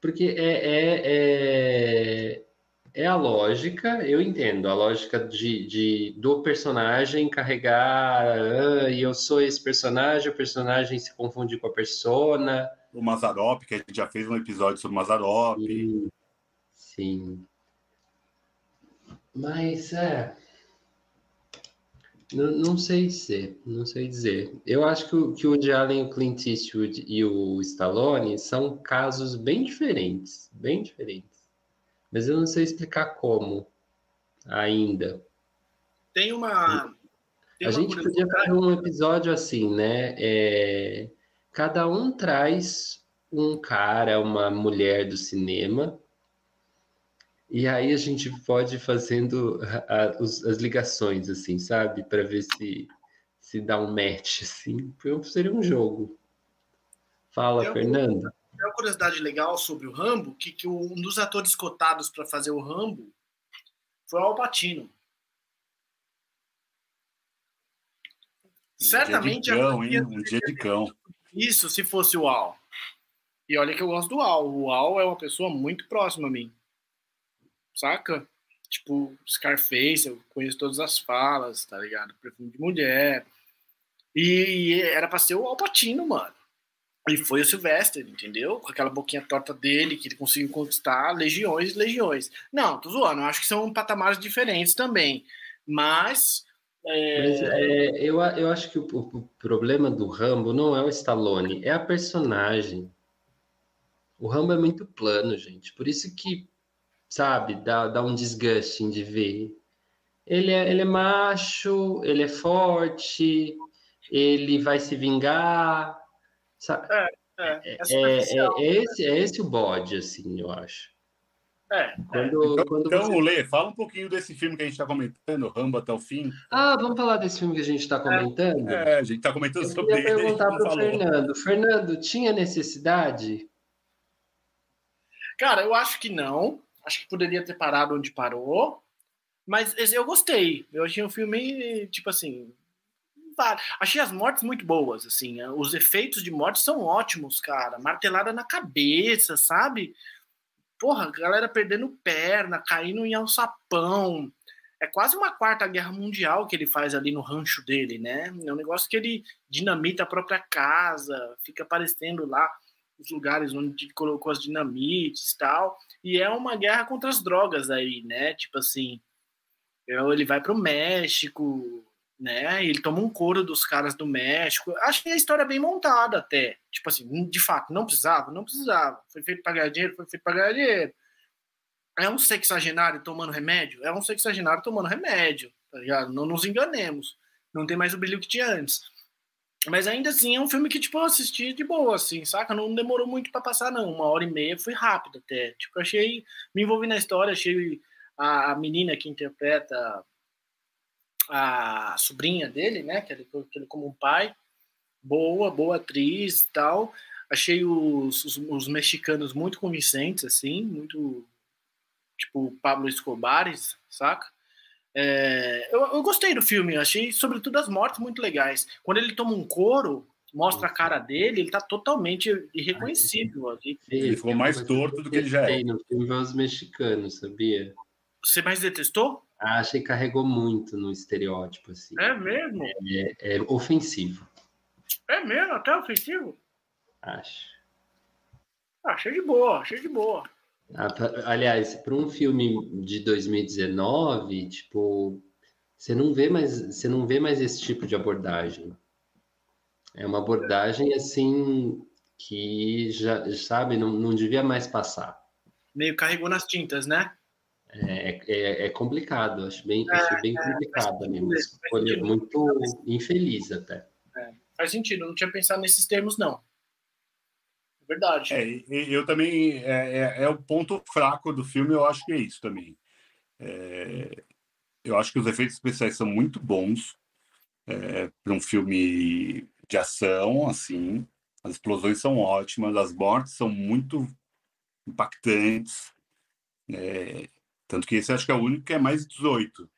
Porque é, é, é, é a lógica, eu entendo, a lógica de, de do personagem carregar, ah, e eu sou esse personagem, o personagem se confunde com a persona. O Mazarop, que a gente já fez um episódio sobre o Mazarop. Sim. sim. Mas é. Não, não, sei dizer, não sei dizer. Eu acho que o, que o de Allen, o Clint Eastwood e o Stallone são casos bem diferentes, bem diferentes mas eu não sei explicar como ainda. Tem uma. Tem a uma gente podia fazer um episódio assim, né? É, cada um traz um cara, uma mulher do cinema, e aí a gente pode ir fazendo a, a, os, as ligações, assim, sabe? Para ver se, se dá um match, assim. Seria um jogo. Fala, eu, Fernanda uma curiosidade legal sobre o Rambo, que, que um dos atores cotados para fazer o Rambo foi o Alpatino. Certamente. Um dia de cão, hein? Um dia de cão. Isso, se fosse o Al. E olha que eu gosto do Al. O Al é uma pessoa muito próxima a mim. Saca? Tipo, Scarface, eu conheço todas as falas, tá ligado? Perfume de mulher. E era pra ser o Alpatino, mano. E foi o Sylvester, entendeu? Com aquela boquinha torta dele, que ele conseguiu conquistar legiões e legiões. Não, tô zoando, eu acho que são patamares diferentes também. Mas. É... Mas é, eu, eu acho que o, o, problema do Rambo não é o Stallone, é a personagem. O Rambo é muito plano, gente. Por isso que, sabe, dá, dá um desgaste de ver. Ele é, ele é macho, ele é forte, ele vai se vingar Sabe? É, é, é, é, é, esse, é esse o bode, assim, eu acho. É. Quando, então, quando então você... Lê, fala um pouquinho desse filme que a gente está comentando, Rambo até o fim. Ah, vamos falar desse filme que a gente está comentando? É, é, a gente está comentando eu sobre ele. Eu perguntar para o Fernando. Fernando, tinha necessidade? Cara, eu acho que não. Acho que poderia ter parado onde parou. Mas eu gostei. Eu achei um filme, tipo assim, Achei as mortes muito boas, assim. Eh, os efeitos de morte são ótimos, cara. Martelada na cabeça, sabe? Porra, galera perdendo perna, caindo em alçapão. É quase uma quarta guerra mundial que ele faz ali no rancho dele, né? É um negócio que ele dinamita a própria casa, fica aparecendo lá os lugares onde colocou as dinamites e tal. E é uma guerra contra as drogas aí, né? Tipo assim, ele vai para o México, né? Ele toma um couro dos caras do México. Acho que a história é bem montada até. Tipo assim, de fato, não precisava? Não precisava. Foi feito para ganhar dinheiro? Foi feito para ganhar dinheiro. É um sexagenário tomando remédio? É um sexagenário tomando remédio, tá ligado? Não nos enganemos. Não tem mais o brilho que tinha antes. Mas ainda assim é um filme que, tipo, eu assisti de boa, assim, saca? Não demorou muito para passar, não. Uma hora e meia foi rápido até. Tipo, achei. Me envolvi na história, achei a, a menina que interpreta a sobrinha dele, né, que ele, que ele como um pai, boa, boa atriz e tal. Achei os, os, os, mexicanos muito convincentes, assim, muito tipo Pablo Escobar, saca? É, eu, eu, gostei do filme, achei sobretudo as mortes muito legais. Quando ele toma um couro, mostra a cara dele, ele tá totalmente irreconhecível. Aqui. Ele ficou mais torto do que ele já é. No filme os mexicanos, sabia? Você mais detestou? Ah, achei que carregou muito no estereótipo, assim. É mesmo? É, é ofensivo. É mesmo? Até ofensivo? Acho. Ah, achei de boa, achei de boa. Aliás, para um filme de 2019, tipo, você não vê mais, você não vê mais esse tipo de abordagem. É uma abordagem assim que já sabe, não, não devia mais passar. Meio carregou nas tintas, né? É, é, é, complicado, acho bem, é, acho bem é, complicado mesmo. Escolha muito infeliz até. É, faz sentido, não tinha pensado nesses termos, não. É verdade. É, eu também. É, é, o ponto fraco do filme, eu acho que é isso também. eu acho que os efeitos especiais são muito bons para um filme de ação, assim. As explosões são ótimas, as mortes são muito impactantes. É, tanto que esse acho que é o único que é mais 18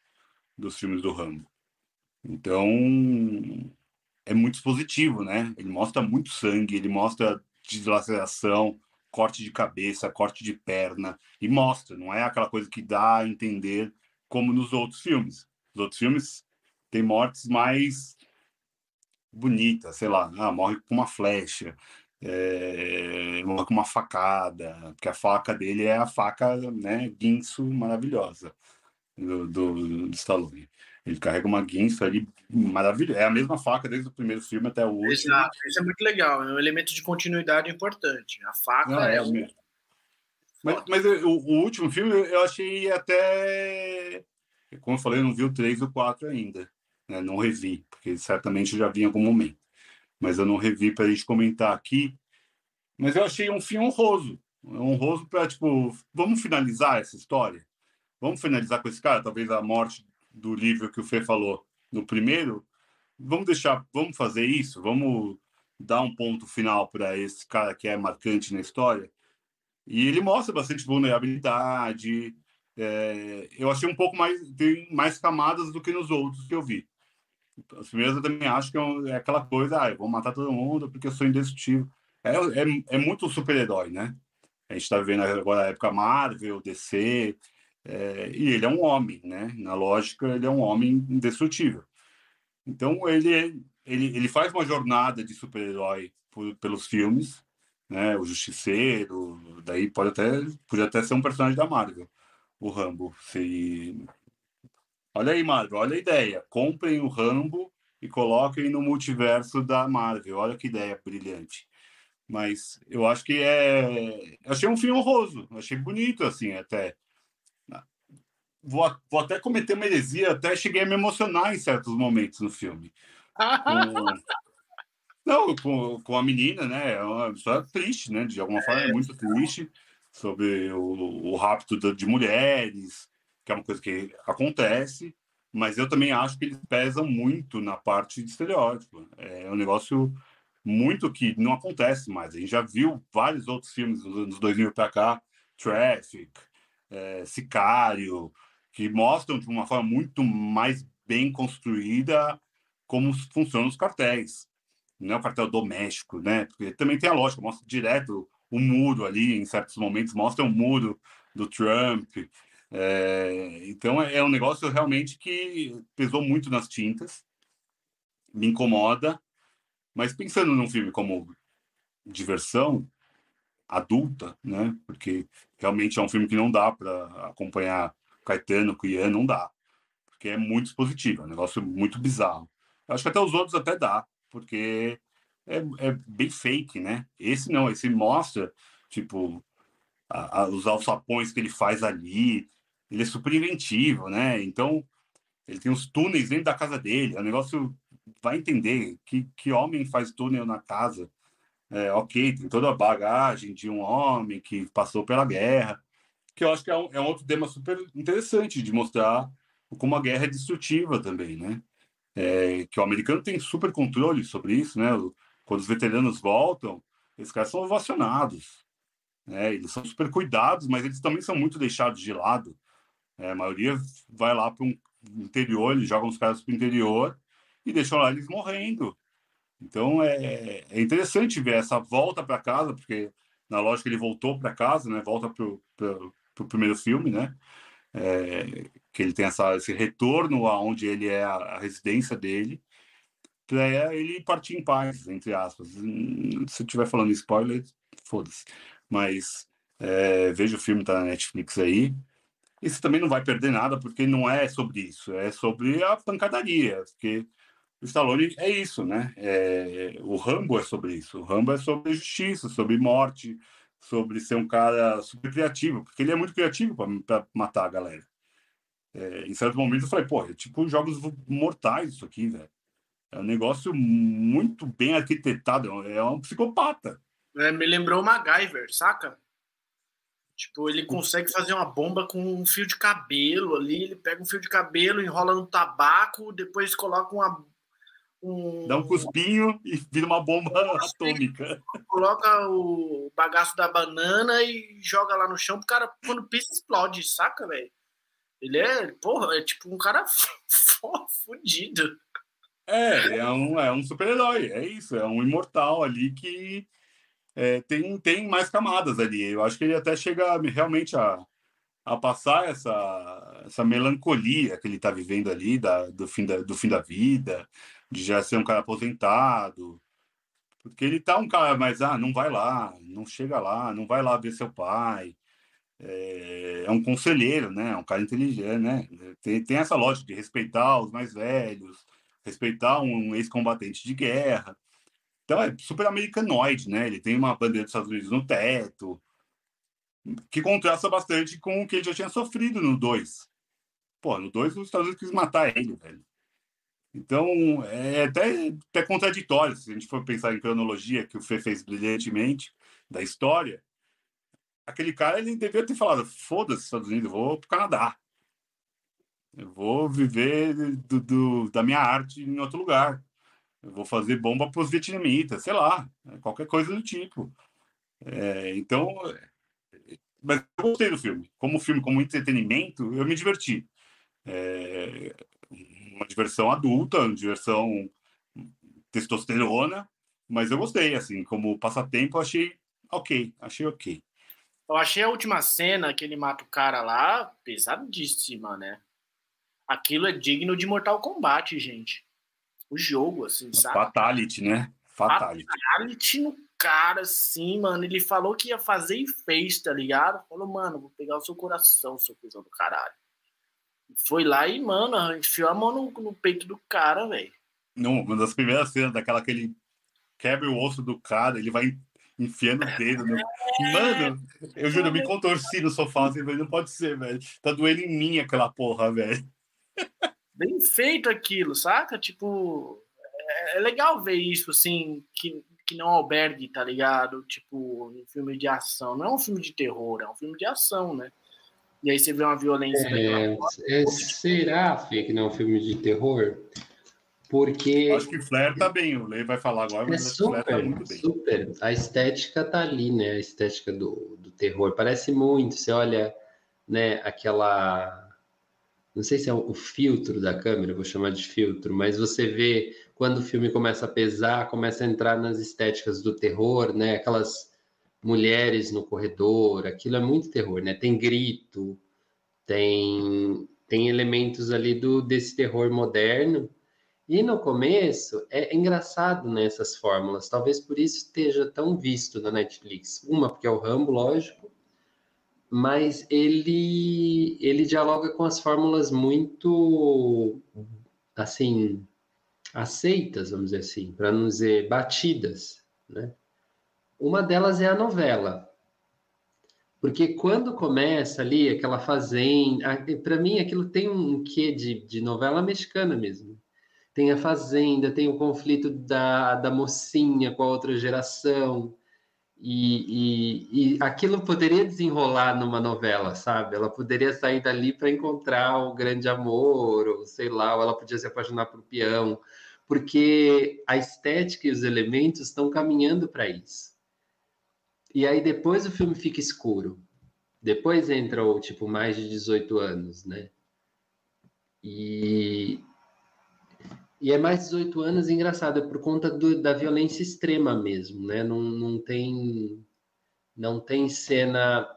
dos filmes do Rambo. Então, é muito positivo, né? Ele mostra muito sangue, ele mostra deslaceração, corte de cabeça, corte de perna, e mostra, não é aquela coisa que dá a entender como nos outros filmes. Os outros filmes têm mortes mais bonitas, sei lá, ah, morre com uma flecha, é, com uma facada, porque a faca dele é a faca, né, guinso maravilhosa do, do, do Stallone. Ele carrega uma guinso ali maravilhosa. É a mesma faca desde o primeiro filme até o último. Exato, isso é muito legal. É um elemento de continuidade importante. A faca Não, é, é o mesmo. Mas, mas o, o, último filme eu achei até. Como eu falei, eu não vi o 3 e o 4 ainda. Né? Não revi, porque certamente eu já vi em algum momento mas eu não revi para a gente comentar aqui. Mas eu achei um fim honroso. Honroso para, tipo, vamos finalizar essa história? Vamos finalizar com esse cara? Talvez a morte do livro que o Fê falou no primeiro. Vamos deixar, vamos fazer isso? Vamos dar um ponto final para esse cara que é marcante na história? E ele mostra bastante vulnerabilidade. É, eu achei um pouco mais, tem mais camadas do que nos outros que eu vi. As primeiras eu também acho que é, é aquela coisa, ah, eu vou matar todo mundo porque eu sou indestrutível. É, é, é muito super-herói, né? A gente está vivendo agora a época Marvel, DC, é, e ele é um homem, né? Na lógica, ele é um homem indestrutível. Então, ele, ele, ele faz uma jornada de super-herói pelos filmes, né? O Justiceiro, daí pode até, pode até ser um personagem da Marvel, o Rambo. Se... Olha aí, Marvel, olha a ideia. Comprem o Rambo e coloquem no multiverso da Marvel. Olha que ideia brilhante. Mas eu acho que é. achei um filme honroso, achei bonito, assim, até. Vou, vou até cometer uma heresia, até cheguei a me emocionar em certos momentos no filme. Com... *laughs* Não, com, com a menina, né? É uma história triste, né? De alguma forma, é muito triste sobre o, o rapto de mulheres, que é uma coisa que acontece, mas eu também acho que eles pesam muito na parte de estereótipo. É um negócio muito que não acontece mais. A gente já viu vários outros filmes dos anos 2000 para cá, Traffic, é, Sicário, que mostram de uma forma muito mais bem construída como funcionam os cartéis. Não é o cartel doméstico, né? Porque também tem a lógica, mostra direto o muro ali, em certos momentos, mostra o muro do Trump. É, então é, é um negócio realmente que pesou muito nas tintas, me incomoda, mas pensando num filme como diversão adulta, né? Porque realmente é um filme que não dá para acompanhar Caetano, Cuian, não dá. Porque é muito expositivo, é um negócio muito bizarro. Eu acho que até os outros até dá, porque é, é bem fake, né? Esse não, esse mostra, tipo, a, a, os alçapões que ele faz ali, ele é super inventivo, né? Então, ele tem os túneis dentro da casa dele, é um negócio vai entender que, que homem faz túnel na casa. É, ok, tem toda a bagagem de um homem que passou pela guerra, que eu acho que é um, é um outro tema super interessante de mostrar como a guerra é destrutiva também, né? É, que o americano tem super controle sobre isso, né? Quando os veteranos voltam, esses caras são ovacionados, né? Eles são super cuidados, mas eles também são muito deixados de lado. É, a maioria vai lá para um interior, eles jogam os caras para o interior e deixou lá eles morrendo. Então é, é interessante ver essa volta para casa, porque na lógica ele voltou para casa, né? Volta para o primeiro filme, né? É, que ele tem essa, esse retorno aonde ele é a, a residência dele, para ele partir em paz, entre aspas. Hum, se eu estiver falando spoiler, foda-se. Mas é, veja o filme, tá na Netflix aí. Isso também não vai perder nada, porque não é sobre isso, é sobre a pancadaria, porque o Stallone é isso, né? É, o Rambo é sobre isso. O Rambo é sobre justiça, sobre morte, sobre ser um cara super criativo, porque ele é muito criativo para matar a galera. É, em certo momento eu falei, pô, é tipo jogos mortais isso aqui, velho. É um negócio muito bem arquitetado, é um psicopata. É, me lembrou o MacGyver, saca? Tipo, ele consegue fazer uma bomba com um fio de cabelo ali, ele pega um fio de cabelo, enrola no tabaco, depois coloca uma um... Dá um cuspinho e vira uma bomba atômica. *laughs* Coloca o bagaço da banana e joga lá no chão, o cara, quando pisa, explode, saca, velho? Ele é, porra, é tipo um cara *laughs* fudido. É, é um, é um super-herói, é isso, é um imortal ali que é, tem, tem mais camadas ali. Eu acho que ele até chega realmente a, a passar essa, essa melancolia que ele está vivendo ali da, do, fim da, do fim da vida, de já ser um cara aposentado. Porque ele tá um cara, mas ah, não vai lá, não chega lá, não vai lá ver seu pai. É, é um conselheiro, né? É um cara inteligente, né? Tem, tem essa lógica de respeitar os mais velhos, respeitar um ex-combatente de guerra. Então é super americanoide, né? Ele tem uma bandeira dos Estados Unidos no teto, que contrasta bastante com o que ele já tinha sofrido no 2. Pô, no 2 os Estados Unidos quis matar ele, velho. Então, é até, até contraditório, se a gente for pensar em cronologia, que o Fê fez brilhantemente, da história, aquele cara, ele devia ter falado, foda-se, Estados Unidos, vou para o Canadá. Eu vou viver do, do, da minha arte em outro lugar. Eu vou fazer bomba para os vietnamitas, sei lá, qualquer coisa do tipo. É, então, mas eu gostei do filme. Como filme, como entretenimento, eu me diverti. É, uma diversão adulta, uma diversão testosterona, mas eu gostei, assim, como passatempo, achei ok, achei ok. Eu achei a última cena que ele mata o cara lá pesadíssima, né? Aquilo é digno de Mortal Kombat, gente. O jogo, assim, sabe? Fatality, né? Fatality. Fatality no cara, assim, mano. Ele falou que ia fazer e fez, tá ligado? Falou, mano, vou pegar o seu coração, seu cuzão do caralho. Foi lá e, mano, enfiou a mão no, no peito do cara, velho. Uma das primeiras cenas daquela que ele quebra o osso do cara, ele vai enfiando o dedo. No... Mano, eu juro, eu me contorci no sofá, assim, não pode ser, velho. Tá doendo em mim aquela porra, velho. Bem feito aquilo, saca? Tipo, é, é legal ver isso, assim, que, que não albergue, tá ligado? Tipo, um filme de ação. Não é um filme de terror, é um filme de ação, né? E aí você vê uma violência. É, é, será, Fê, que não é um filme de terror? Porque. Acho que Flair tá bem, o Lei vai falar agora, mas é super, tá muito bem. Super. A estética tá ali, né? A estética do, do terror. Parece muito. Você olha, né, aquela. Não sei se é o filtro da câmera, vou chamar de filtro, mas você vê quando o filme começa a pesar, começa a entrar nas estéticas do terror, né? Aquelas mulheres no corredor, aquilo é muito terror, né? Tem grito, tem tem elementos ali do desse terror moderno e no começo é engraçado nessas né, fórmulas, talvez por isso esteja tão visto na Netflix. Uma, porque é o Rambo, lógico, mas ele ele dialoga com as fórmulas muito assim aceitas, vamos dizer assim, para não dizer batidas, né? Uma delas é a novela. Porque quando começa ali aquela fazenda, para mim aquilo tem um quê de, de novela mexicana mesmo tem a fazenda, tem o conflito da, da mocinha com a outra geração. E, e, e aquilo poderia desenrolar numa novela, sabe? Ela poderia sair dali para encontrar o grande amor, ou sei lá, ou ela podia se apaixonar por peão, porque a estética e os elementos estão caminhando para isso. E aí depois o filme fica escuro. Depois entra o tipo mais de 18 anos, né? E, e é mais 18 anos, engraçado, é por conta do, da violência extrema mesmo, né? Não, não tem não tem cena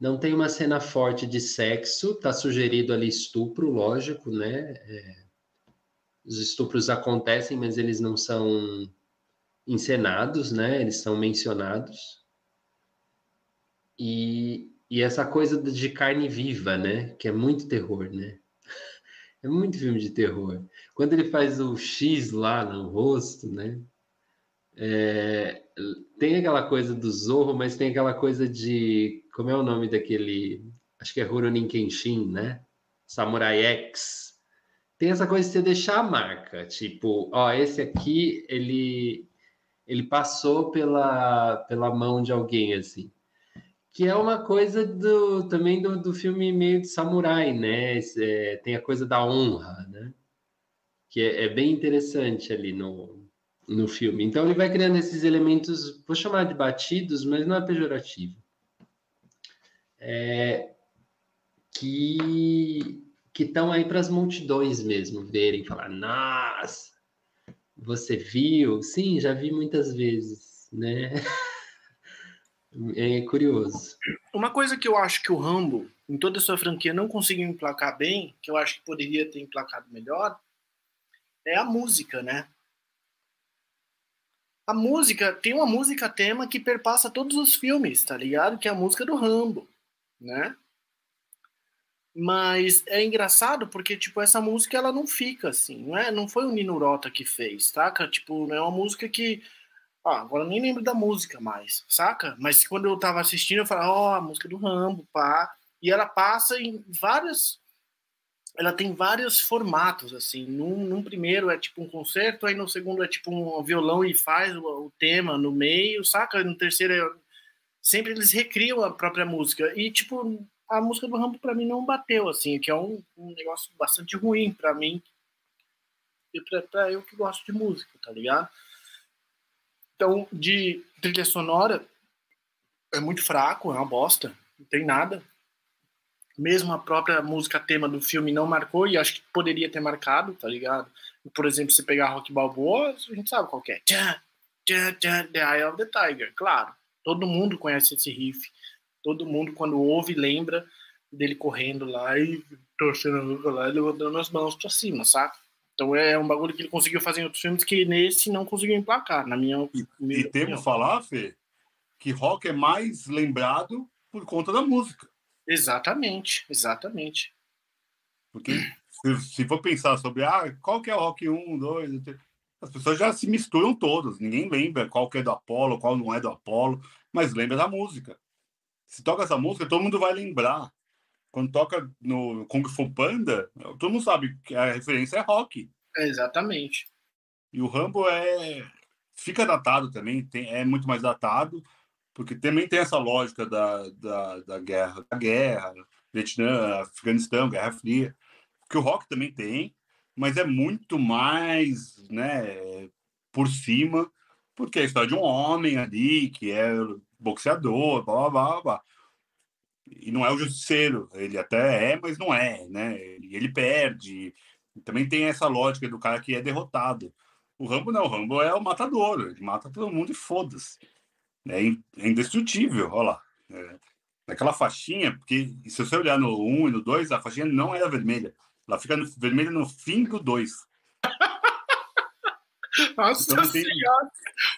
não tem uma cena forte de sexo, tá sugerido ali estupro, lógico, né? É, os estupros acontecem, mas eles não são encenados, né? Eles são mencionados. E, e essa coisa de carne viva, né? Que é muito terror, né? *laughs* É muito filme de terror. Quando ele faz o X lá no rosto, né? É, tem aquela coisa do Zorro, mas tem aquela coisa de. Como é o nome daquele. Acho que é Rurouni Kenshin, né? Samurai X. Tem essa coisa de você deixar a marca. Tipo, ó, esse aqui, ele, ele passou pela, pela mão de alguém, assim que é uma coisa do, também do, do filme meio de samurai, né? É, tem a coisa da honra, né? Que é, é, bem interessante ali no, no filme. Então ele vai criando esses elementos, vou chamar de batidos, mas não é pejorativo. É, que que estão aí para as multidões mesmo verem, falar, nossa, você viu? Sim, já vi muitas vezes, né? *laughs* É curioso. Uma coisa que eu acho que o Rambo, em toda a sua franquia, não conseguiu emplacar bem, que eu acho que poderia ter emplacado melhor, é a música, né? A música, tem uma música tema que perpassa todos os filmes, tá ligado? Que é a música do Rambo, né? Mas é engraçado porque, tipo, essa música ela não fica assim, não é? Não foi o Nino Rota que fez, tá? Tipo, é uma música que agora eu nem lembro da música mais, saca? Mas quando eu tava assistindo, eu falava, ó, oh, a música do Rambo, pá. E ela passa em várias. Ela tem vários formatos, assim. Num, num primeiro é tipo um concerto, aí no segundo é tipo um violão e faz o, o tema no meio, saca? No terceiro é. Sempre eles recriam a própria música. E, tipo, a música do Rambo para mim não bateu, assim, que é um, um negócio bastante ruim para mim. E pra eu que gosto de música, tá ligado? Então, de trilha sonora, é muito fraco, é uma bosta, não tem nada. mesmo a própria música tema do filme não marcou, e acho que poderia ter marcado, tá ligado? Por exemplo, se pegar Rock Balboa, a gente sabe qual é. The Eye of the Tiger, claro. Todo mundo conhece esse riff. Todo mundo, quando ouve, lembra dele correndo lá e torcendo lá e levantando as mãos pra cima, saca? Então é um bagulho que ele conseguiu fazer em outros filmes que nesse não conseguiu emplacar, na minha, e, minha e temos falar, Fê, que rock é mais lembrado por conta da música. Exatamente, exatamente. Porque se, se for pensar sobre ah, qual que é o rock 1, 2, 3, as pessoas já se misturam todas. Ninguém lembra qual que é do Apollo, qual não é do Apollo, mas lembra da música. Se toca essa música, todo mundo vai lembrar. Quando toca no Kung Fu Panda, todo mundo sabe que a referência é rock. É, exatamente. E o Rambo é fica datado também, tem, é muito mais datado, porque também tem essa lógica da, da, da guerra, da guerra, Vietnã, Afeganistão, Guerra Fria, que o rock também tem, mas é muito mais, né, por cima, porque é a história de um homem ali que é boxeador, blá blá blá. blá e não é o justiceiro, ele até é, mas não é, né? E ele perde. Também tem essa lógica do cara que é derrotado. O Rambo não, o Rambo é o matador, ele mata todo mundo e foda-se. É, é indestrutível, olha lá. É, naquela faixinha, porque se você olhar no 1 e no 2, a faixinha não era vermelha. Ela fica no, vermelha no fim do 2. Nossa então, tem...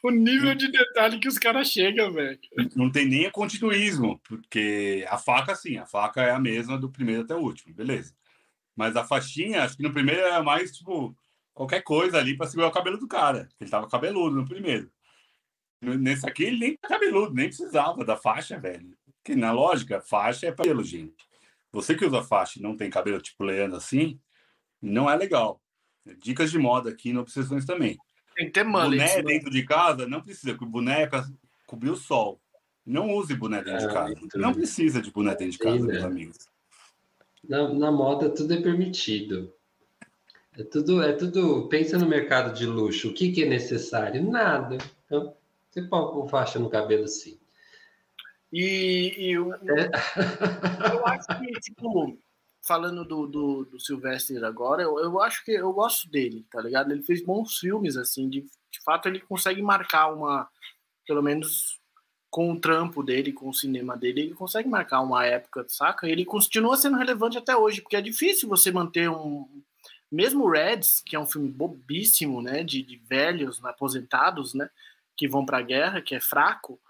o nível de detalhe que os caras chegam, velho. Não tem nem continuismo, porque a faca, sim, a faca é a mesma do primeiro até o último, beleza. Mas a faixinha, acho que no primeiro era mais, tipo, qualquer coisa ali para segurar o cabelo do cara. Ele tava cabeludo no primeiro. Nesse aqui, ele nem tá cabeludo, nem precisava da faixa, velho. Porque na lógica, faixa é pelo, gente. Você que usa faixa e não tem cabelo tipo leando assim, não é legal. Dicas de moda aqui no Obsessões também. Tem que ter mullet. Boné né? dentro de casa não precisa, porque boné é cobrir o sol. Não use boné dentro é, de casa. Não precisa de boné dentro de casa, meus amigos. Na, na moda tudo é permitido. É tudo, é tudo. Pensa no mercado de luxo. O que, que é necessário? Nada. Então, você pode pôr faixa no cabelo sim. E, e eu, é. *laughs* eu acho que, tipo, falando do, do, do Sylvester agora, eu, eu acho que eu gosto dele, tá ligado? Ele fez bons filmes, assim, de, de fato ele consegue marcar uma, pelo menos com o trampo dele, com o cinema dele, ele consegue marcar uma época, saca? Ele continua sendo relevante até hoje, porque é difícil você manter um. Mesmo Reds, que é um filme bobíssimo, né? De, de velhos, aposentados, né? Que vão pra guerra, que é fraco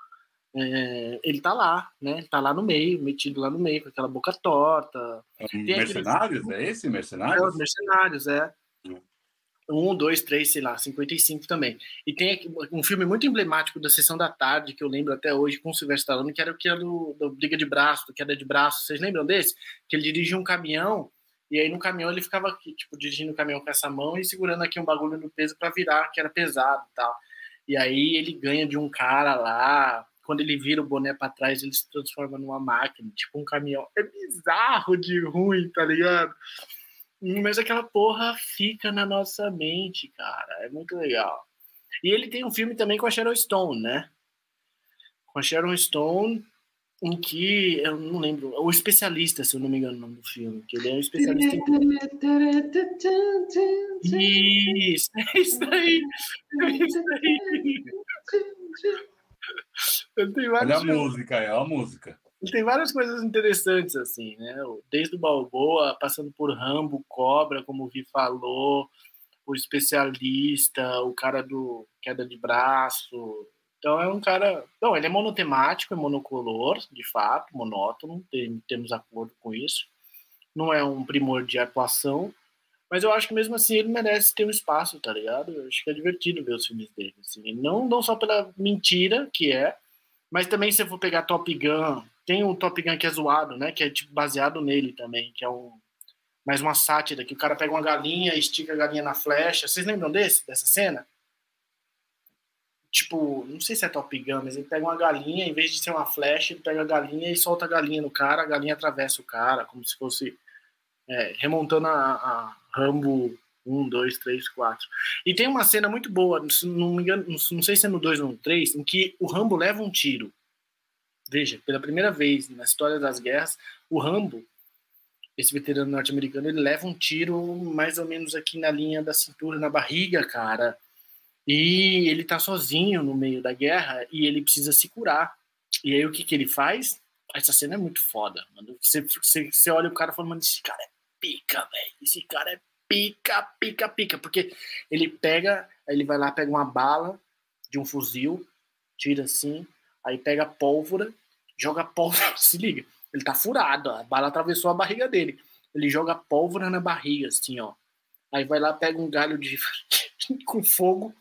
é, ele tá lá, né? Ele tá lá no meio, metido lá no meio, com aquela boca torta. É mercenários? Aquele... É esse? Mercenários? É, os Mercenários, é. Hum. Um, dois, três, sei lá, 55 também. E tem um filme muito emblemático da Sessão da Tarde, que eu lembro até hoje, com o Silvestre Stallone, que era o que era do, do Briga de Braço, do Queda de Braço. Vocês lembram desse? Que ele dirigia um caminhão, e aí no caminhão ele ficava aqui, tipo, dirigindo o caminhão com essa mão e segurando aqui um bagulho no peso para virar, que era pesado e tal. E aí ele ganha de um cara lá, quando ele vira o boné para trás, ele se transforma numa máquina, tipo um caminhão. É bizarro de ruim, tá ligado? Mas aquela porra fica na nossa mente, cara. É muito legal. E ele tem um filme também com a Sharon Stone, né? Com a Sharon Stone, em que eu não lembro, o especialista, se eu não me engano, o nome do filme, que ele é um especialista em... Isso, é isso aí. É isso aí. Ele tem Olha a música, é a música. Ele tem várias coisas interessantes, assim, né? Desde o Balboa, passando por Rambo, Cobra, como o Vi falou, o especialista, o cara do queda de braço. Então é um cara. Não, ele é monotemático, é monocolor, de fato, monótono, tem, temos acordo com isso. Não é um primor de atuação, mas eu acho que mesmo assim ele merece ter um espaço, tá ligado? Eu acho que é divertido ver os filmes dele. Assim. Não, não só pela mentira que é, mas também se eu for pegar Top Gun, tem o Top Gun que é zoado, né? Que é tipo baseado nele também, que é um mais uma sátira, que o cara pega uma galinha, estica a galinha na flecha. Vocês lembram desse, dessa cena? Tipo, não sei se é Top Gun, mas ele pega uma galinha, em vez de ser uma flecha, ele pega a galinha e solta a galinha no cara, a galinha atravessa o cara, como se fosse é, remontando a, a Rambo 1, 2, 3, 4. E tem uma cena muito boa, não me engano, não sei se é no 2 ou no 3, em que o Rambo leva um tiro. Veja, pela primeira vez na história das guerras, o Rambo esse veterano norte-americano, ele leva um tiro mais ou menos aqui na linha da cintura, na barriga, cara. E ele tá sozinho no meio da guerra e ele precisa se curar. E aí o que que ele faz? Essa cena é muito foda, mano. Você, você, você olha o cara falando, esse cara é pica, velho. Esse cara é pica, pica, pica. Porque ele pega, ele vai lá, pega uma bala de um fuzil, tira assim, aí pega pólvora, joga pólvora, *laughs* se liga ele tá furado, a bala atravessou a barriga dele. Ele joga pólvora na barriga, assim, ó. Aí vai lá, pega um galho de *laughs* com fogo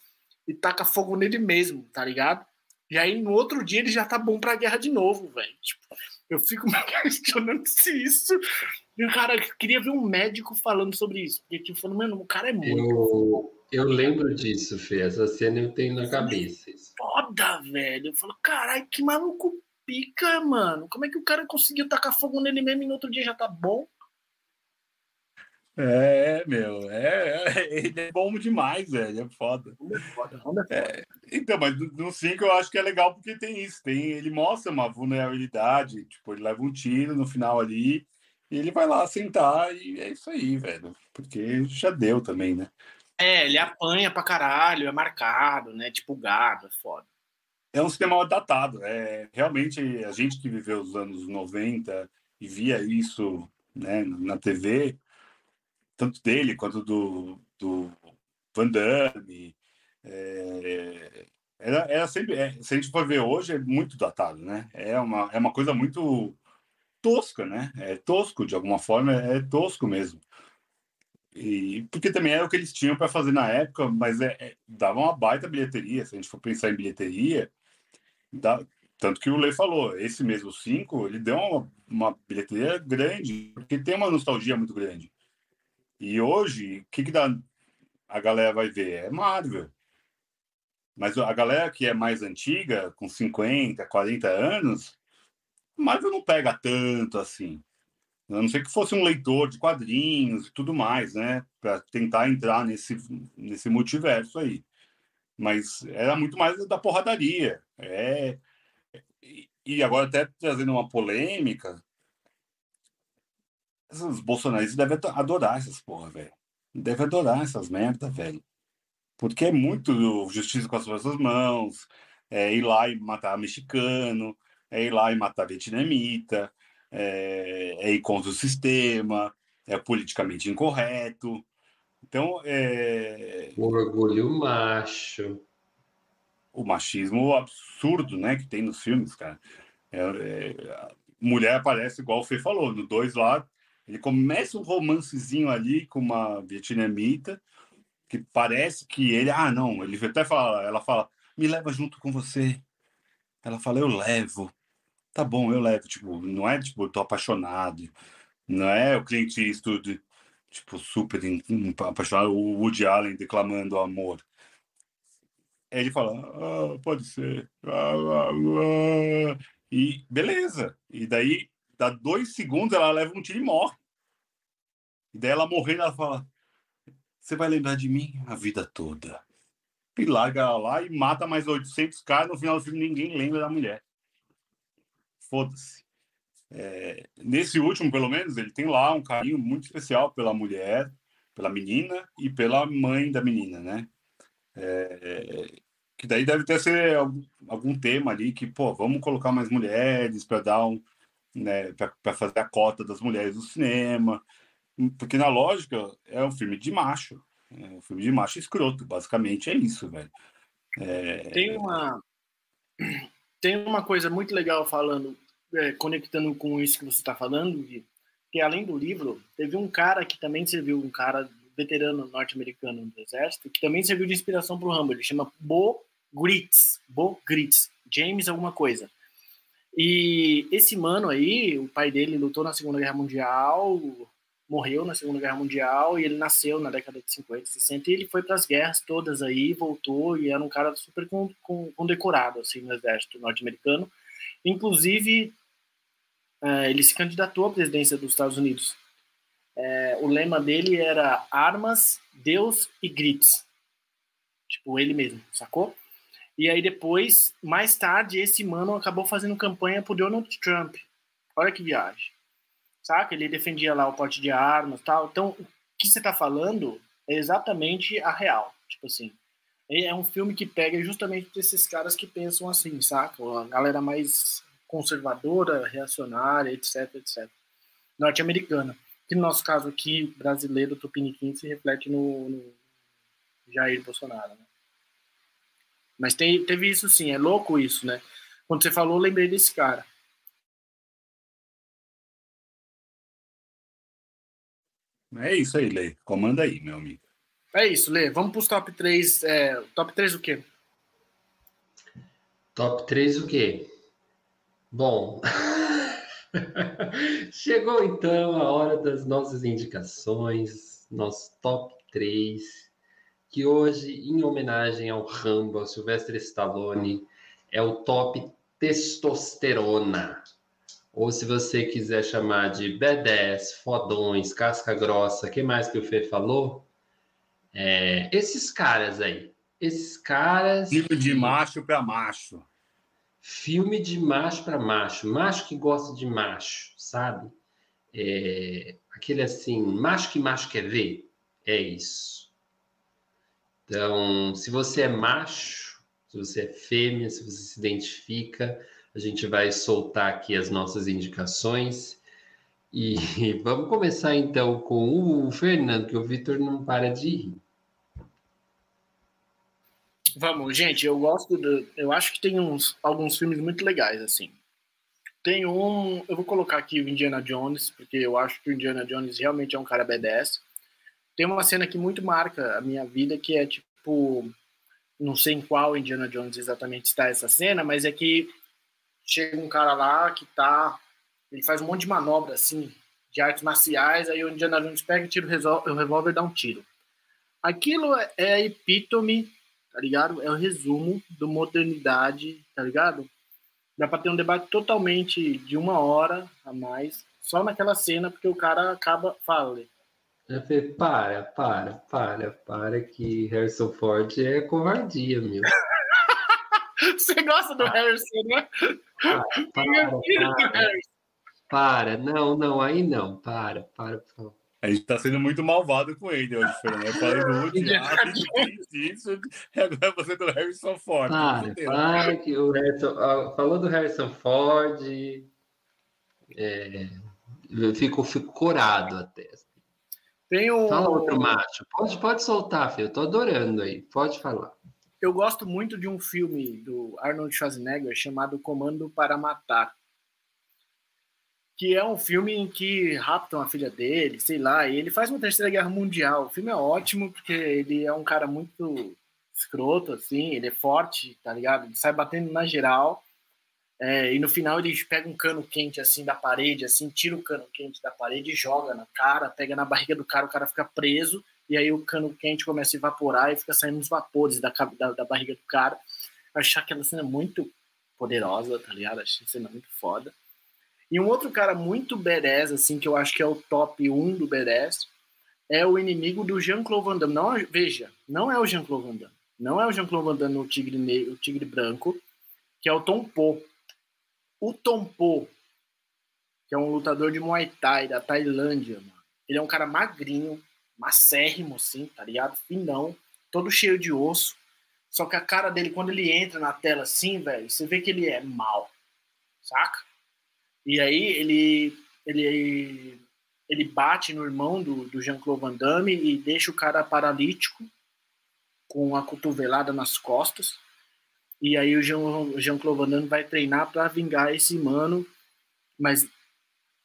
e taca fogo nele mesmo, tá ligado? E aí no outro dia ele já tá bom pra guerra de novo, velho. Tipo, eu fico *laughs* me questionando se isso. E o cara queria ver um médico falando sobre isso. Porque, tipo, falando, mano, o cara é muito. Eu, eu lembro disso, Fê. Essa cena eu tenho na cabeça. Foda, velho. Eu falo, caralho, que maluco pica, mano. Como é que o cara conseguiu tacar fogo nele mesmo e no outro dia já tá bom? É, meu, é, é *laughs* ele é bom demais, velho, é foda. É, é, então, mas no 5 eu acho que é legal porque tem isso, tem, ele mostra uma vulnerabilidade, tipo, ele leva um tiro no final ali, e ele vai lá sentar e é isso aí, velho, porque já deu também, né? É, ele apanha pra caralho, é marcado, né, tipo gado, é foda é um cinema datado. É, realmente, a gente que viveu os anos 90 e via isso né, na TV, tanto dele quanto do, do Van Damme, é, era, era sempre, é, se a gente for ver hoje, é muito datado, né? É uma, é uma coisa muito tosca, né? É tosco, de alguma forma, é tosco mesmo. E, porque também era o que eles tinham para fazer na época, mas é, é, dava uma baita bilheteria. Se a gente for pensar em bilheteria, Dá, tanto que o Lê falou, esse mesmo 5, ele deu uma, uma bilheteria grande, porque tem uma nostalgia muito grande. E hoje, o que, que dá, a galera vai ver? É Marvel. Mas a galera que é mais antiga, com 50, 40 anos, Marvel não pega tanto assim. A não ser que fosse um leitor de quadrinhos e tudo mais, né? Para tentar entrar nesse, nesse multiverso aí mas era muito mais da porradaria. É, e agora até trazendo uma polêmica, os bolsonaristas devem adorar essas porra, velho. Devem adorar essas merdas, velho. Porque é muito justiça com as suas mãos, é ir lá e matar mexicano, é ir lá e matar vietnamita, é, é ir contra o sistema, é politicamente incorreto. Então, é... O orgulho macho. O machismo absurdo, né, que tem nos filmes, cara. É, é... Mulher aparece igual o Fê falou, no dois lá, ele começa um romancezinho ali com uma vietnamita, que parece que ele, ah, não, ele até fala, ela fala, me leva junto com você. Ela fala, eu levo. Tá bom, eu levo. Tipo, não é tipo, eu tô apaixonado. Não é o Clint Eastwood tipo, super apaixonado, o Woody Allen declamando amor. Aí ele fala, ah, pode ser. Ah, ah. E beleza. E daí, dá dois segundos, ela leva um tiro e morre. E daí ela morrendo, ela fala, você vai lembrar de mim a vida toda. E larga ela lá e mata mais 800 caras. No final do filme, ninguém lembra da mulher. Foda-se. É, nesse último, pelo menos, ele tem lá um carinho muito especial pela mulher, pela menina e pela mãe da menina, né? É, que daí deve ter ser algum, algum, tema ali que, pô, vamos colocar mais mulheres para dar um, né, para fazer a cota das mulheres do cinema, porque na lógica é um filme de macho, é um filme de macho escroto, basicamente é isso, velho. É... Tem uma tem uma coisa muito legal falando é, conectando com isso que você está falando, que além do livro, teve um cara que também serviu, um cara veterano norte-americano do exército, que também serviu de inspiração para o Rambo. Ele chama Bo Gritz, Bo Gritz, James alguma coisa. E esse mano aí, o pai dele lutou na Segunda Guerra Mundial, morreu na Segunda Guerra Mundial e ele nasceu na década de 50, 60 e ele foi para as guerras todas aí, voltou e era um cara super condecorado assim no exército norte-americano. Inclusive é, ele se candidatou à presidência dos Estados Unidos. É, o lema dele era armas, Deus e gritos. Tipo, ele mesmo, sacou? E aí depois, mais tarde, esse mano acabou fazendo campanha pro Donald Trump. Olha que viagem. Saca? Ele defendia lá o porte de armas tal. Então, o que você tá falando é exatamente a real. Tipo assim, é um filme que pega justamente desses caras que pensam assim, saca? A galera mais conservadora, reacionária, etc, etc. Norte-americana. Que no nosso caso aqui, brasileiro, Tupiniquim, se reflete no, no Jair Bolsonaro, né? Mas tem, teve isso sim, é louco isso, né? Quando você falou, lembrei desse cara. É isso aí, Lê. Comanda aí, meu amigo. É isso, Lê. Vamos para os top 3. É, top 3 o quê? Top 3 o quê? Bom, *laughs* chegou então a hora das nossas indicações, nosso top 3, que hoje, em homenagem ao Rambo, ao Sylvester Stallone, é o top testosterona. Ou se você quiser chamar de B10, fodões, casca grossa, que mais que o Fê falou? É, esses caras aí. Esses caras. Filme de macho para macho. Filme de macho para macho. Macho que gosta de macho, sabe? É, aquele assim, macho que macho quer ver. É isso. Então, se você é macho, se você é fêmea, se você se identifica, a gente vai soltar aqui as nossas indicações. E *laughs* vamos começar então com o Fernando, que o Vitor não para de rir. Vamos, gente, eu gosto do, eu acho que tem uns alguns filmes muito legais assim. Tem um, eu vou colocar aqui o Indiana Jones, porque eu acho que o Indiana Jones realmente é um cara B10. Tem uma cena que muito marca a minha vida que é tipo não sei em qual Indiana Jones exatamente está essa cena, mas é que chega um cara lá que tá. Ele faz um monte de manobra assim, de artes marciais, aí o Indiana Jones pega e tira o revólver e dá um tiro. Aquilo é a epítome, tá ligado? É o resumo do modernidade, tá ligado? Dá pra ter um debate totalmente de uma hora a mais, só naquela cena, porque o cara acaba. Fala, para, para, para, para, que Harrison Ford é covardia, meu. *laughs* Você gosta do Harrison, né? Para, para, para, para, não, não, aí não, para, para, por favor. A gente tá sendo muito malvado com ele hoje, Fernando. Eu falei do Woody Allen, isso, e agora você do Harrison Ford. Para, para que o Harrison... Falou do Harrison Ford... É, eu fico, fico corado até. Tem um... Fala outro macho. Pode, pode soltar, filho. Eu tô adorando aí. Pode falar eu gosto muito de um filme do Arnold Schwarzenegger chamado Comando para Matar. Que é um filme em que raptam a filha dele, sei lá, e ele faz uma terceira guerra mundial. O filme é ótimo porque ele é um cara muito escroto, assim, ele é forte, tá ligado? Ele sai batendo na geral. É, e no final ele pega um cano quente assim da parede, assim, tira o cano quente da parede joga na cara, pega na barriga do cara, o cara fica preso e aí o cano quente começa a evaporar e fica saindo os vapores da, da, da barriga do cara. Eu achei aquela cena muito poderosa, tá ligado? Achei a cena muito foda. E um outro cara muito badass, assim, que eu acho que é o top 1 do badass, é o inimigo do Jean-Claude Van Damme. Não, veja, não é o Jean-Claude Van Damme. Não é o Jean-Claude Van Damme, o tigre, o tigre branco, que é o Tom Po. O Tom Po, que é um lutador de Muay Thai da Tailândia, mano. Ele é um cara magrinho, macérrimo, assim, tá ligado? Finão, todo cheio de osso. Só que a cara dele, quando ele entra na tela assim, velho, você vê que ele é mal, saca? E aí ele, ele, ele bate no irmão do, do Jean-Claude Van Damme e deixa o cara paralítico com a cotovelada nas costas. E aí o Jean-Claude Van Damme vai treinar para vingar esse mano. Mas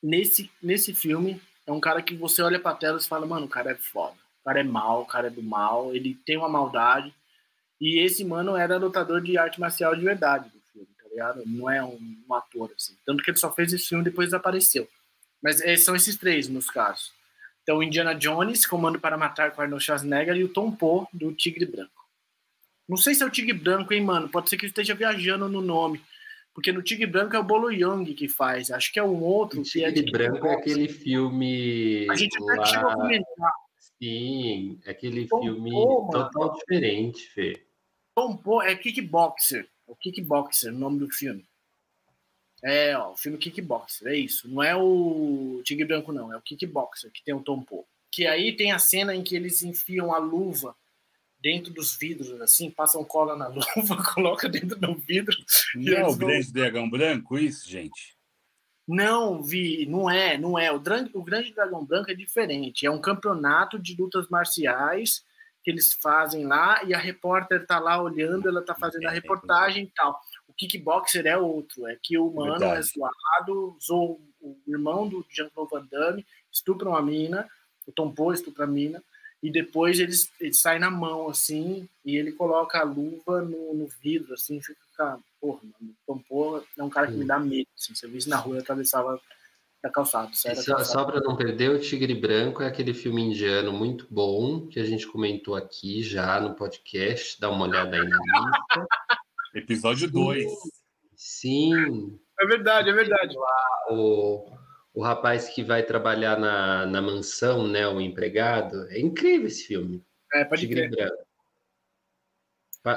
nesse, nesse filme, é um cara que você olha pra tela e fala, mano, o cara é foda. O cara é mal, o cara é do mal, ele tem uma maldade. E esse mano era lutador de arte marcial de verdade do filme, tá ligado? Não é um, um ator, assim. Tanto que ele só fez esse filme depois desapareceu. Mas é, são esses três, nos casos. Então, Indiana Jones, Comando para Matar com Arnold Schwarzenegger e o Tom Poe, do Tigre Branco. Não sei se é o Tigre Branco, hein, mano? Pode ser que esteja viajando no nome. Porque no Tigre Branco é o Bolo Young que faz. Acho que é um outro. O Tigre que é Branco é aquele filme. A gente lá... chegou a comentar. Sim, é aquele Tom filme Pô, total mano. diferente, Fê. Tom Pô é Kickboxer. O Kickboxer, o nome do filme. É, ó, o filme Kickboxer, é isso. Não é o Tigre Branco, não, é o Kickboxer, que tem o Tom Poe. Que aí tem a cena em que eles enfiam a luva dentro dos vidros, assim, passam cola na luva, *laughs* coloca dentro do vidro. Não é o grande dragão branco, isso, gente? Não, Vi, não é, não é. O, o Grande Dragão Branco é diferente. É um campeonato de lutas marciais que eles fazem lá e a repórter tá lá olhando, ela tá fazendo a é, reportagem e tal. O kickboxer é outro, é que o mano é Verdade. é zoado, usou o irmão do Jean-Claude Van Damme, estupra uma mina, o Tom Poe estupra a mina, e depois eles, ele sai na mão, assim, e ele coloca a luva no, no vidro, assim, fica, porra, mano, o Tom Poe é um cara que me dá medo, assim, você visse na rua, eu atravessava da calçada. Só, só para não perder, o Tigre Branco é aquele filme indiano muito bom, que a gente comentou aqui já no podcast, dá uma olhada aí na lista. Episódio 2. Sim. É verdade, é verdade. O, o rapaz que vai trabalhar na, na mansão, né? O empregado. É incrível esse filme. É, pode Tigre crer.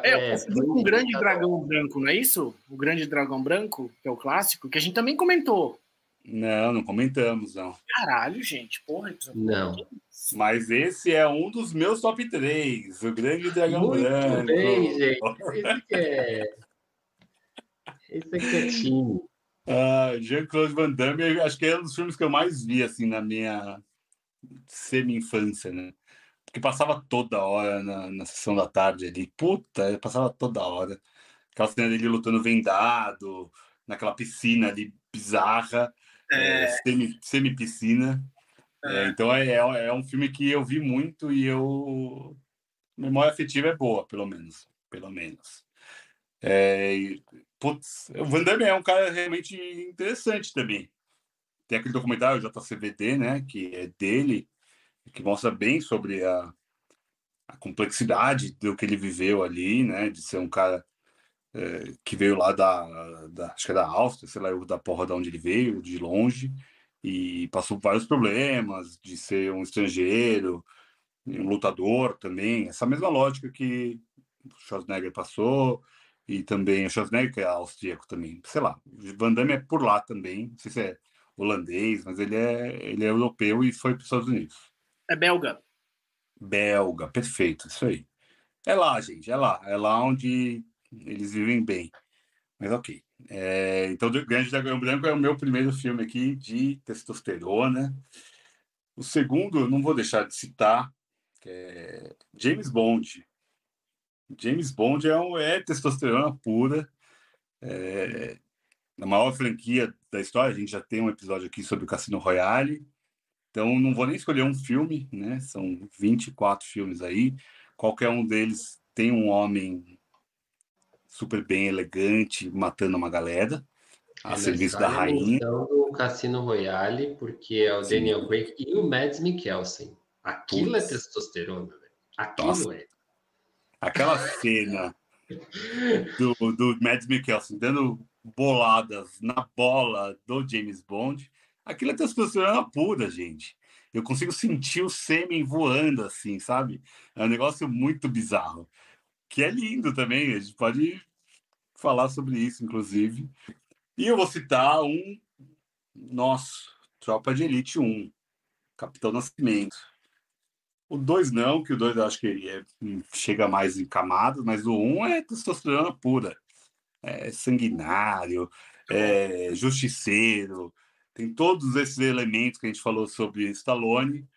É, é foi um grande dragão branco, não é isso? O grande dragão branco, que é o clássico, que a gente também comentou. Não, não comentamos, não. Caralho, gente, porra. Não. Mas esse é um dos meus top 3, o Grande Dragão Muito Branco. Bem, gente. *laughs* Esse aqui é. Esse aqui é time. Ah, Jean-Claude Van Damme, acho que é um dos filmes que eu mais vi, assim, na minha semi-infância, né? Porque passava toda hora na, na sessão da tarde ali. Puta, passava toda hora. Aquela cena dele lutando vendado, naquela piscina ali bizarra, é. É, semi-piscina. Semi é. então é, é, é um filme que eu vi muito e eu. Memória afetiva é boa, pelo menos. Pelo menos. É, Putz, o Van Damme é um cara realmente interessante também. Tem aquele documentário JCVD, né, que é dele, que mostra bem sobre a, a complexidade do que ele viveu ali, né, de ser um cara é, que veio lá da, da, acho que é da Áustria, sei lá, da porra de onde ele veio, de longe, e passou vários problemas, de ser um estrangeiro, um lutador também, essa mesma lógica que o Schwarzenegger passou, e também o Schwarzenegger, que é austríaco também, sei lá, Van Damme é por lá também, não sei se é holandês, mas ele é, ele é europeu e foi para os Estados Unidos. É belga. Belga, perfeito, isso aí. É lá, gente, é lá, é lá onde eles vivem bem. Mas ok. É, então, o Grande Dragão Branco é o meu primeiro filme aqui de testosterona. O segundo, não vou deixar de citar, é James Bond, James Bond é, um, é testosterona pura. É, a maior franquia da história, a gente já tem um episódio aqui sobre o Cassino Royale. Então, não vou nem escolher um filme, né? São 24 filmes aí. Qualquer um deles tem um homem super bem elegante matando uma galera a é, serviço da rainha. do Cassino Royale, porque é o Sim. Daniel Craig e o Mads Mikkelsen. Aquilo é testosterona, velho. Aquilo Nossa. é. Aquela cena do, do Mads Mikkelsen dando boladas na bola do James Bond, aquilo é testosterona pura, gente. Eu consigo sentir o sêmen voando assim, sabe? É um negócio muito bizarro. Que é lindo também, a gente pode falar sobre isso, inclusive. E eu vou citar um nosso, Tropa de Elite 1, Capitão Nascimento. O 2 não, que o 2 eu acho que é, chega mais em camadas, mas o 1 um é testosterona pura. É sanguinário, é justiceiro, tem todos esses elementos que a gente falou sobre Stallone,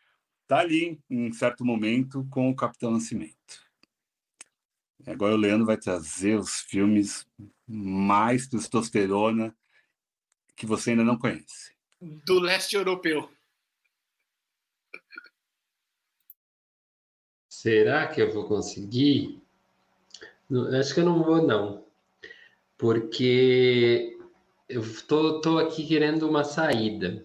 tá ali em certo momento com o Capitão Nascimento. Agora o Leandro vai trazer os filmes mais testosterona que você ainda não conhece. Do leste europeu. Será que eu vou conseguir? acho que eu não vou, não. Porque eu tô, tô aqui querendo uma saída.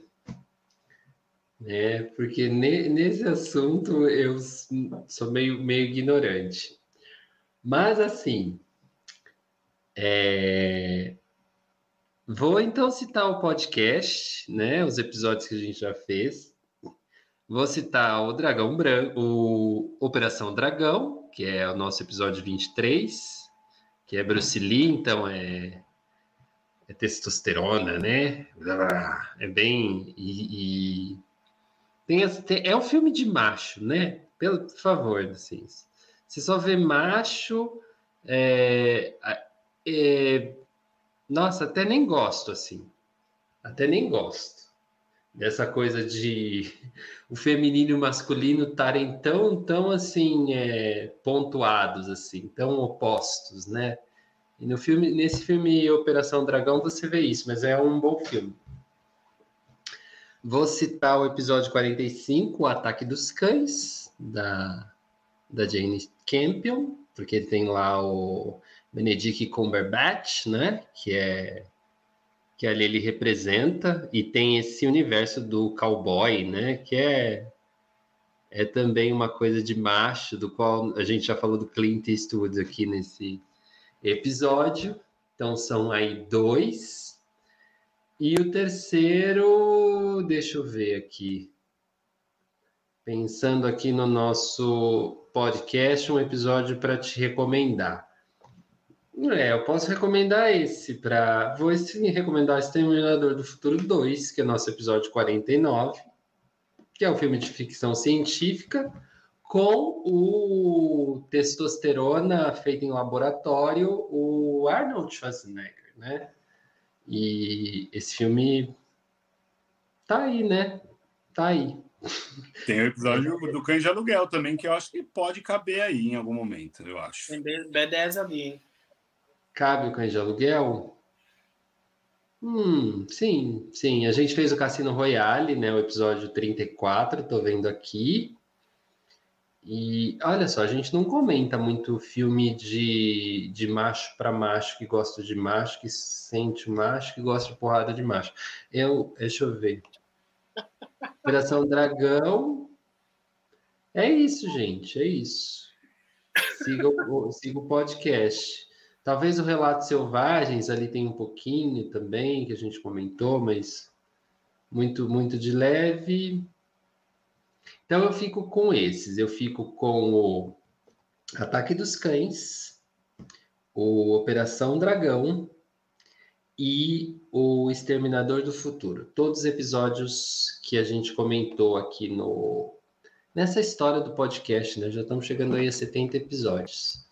Né? Porque ne, nesse assunto eu sou meio, meio ignorante. Mas, assim, é... vou então citar o podcast, né? Os episódios que a gente já fez. Vou citar o Dragão Branco, o Operação Dragão, que é o nosso episódio 23, que é Bruce Lee, então é é testosterona, né? É bem. E, e... Tem, é um filme de macho, né? Pelo favor, assim. Você só vê macho. É, é, nossa, até nem gosto, assim. Até nem gosto. Dessa coisa de *laughs* o feminino e o masculino estarem tão, tão assim, é, pontuados, assim, tão opostos, né? E no filme, nesse filme Operação Dragão você vê isso, mas é um bom filme. Vou citar o episódio 45, O Ataque dos Cães, da, da Jane Campion, porque tem lá o Benedict Cumberbatch, né? Que é que ali ele representa e tem esse universo do cowboy, né? Que é é também uma coisa de macho, do qual a gente já falou do Clint Eastwood aqui nesse episódio. Então são aí dois. E o terceiro, deixa eu ver aqui. Pensando aqui no nosso podcast, um episódio para te recomendar. É, eu posso recomendar esse para. Vou sim recomendar Exterminador do Futuro 2, que é nosso episódio 49, que é um filme de ficção científica com o testosterona feito em laboratório, o Arnold Schwarzenegger, né? E esse filme tá aí, né? Tá aí. Tem o episódio do Cães de Aluguel também, que eu acho que pode caber aí em algum momento, eu acho. Tem B10 ali, hein? Cabe o Cães de Aluguel? Hum, sim, sim. A gente fez o Cassino Royale, né? O episódio 34, tô vendo aqui. E olha só, a gente não comenta muito filme de, de macho para macho que gosta de macho, que sente macho, que gosta de porrada de macho. Eu, deixa eu ver. Operação Dragão. É isso, gente, é isso. Siga o, siga o podcast. Talvez o Relato Selvagens ali tem um pouquinho também, que a gente comentou, mas muito, muito de leve. Então eu fico com esses, eu fico com o Ataque dos Cães, o Operação Dragão e o Exterminador do Futuro. Todos os episódios que a gente comentou aqui no nessa história do podcast, né? Já estamos chegando aí a 70 episódios.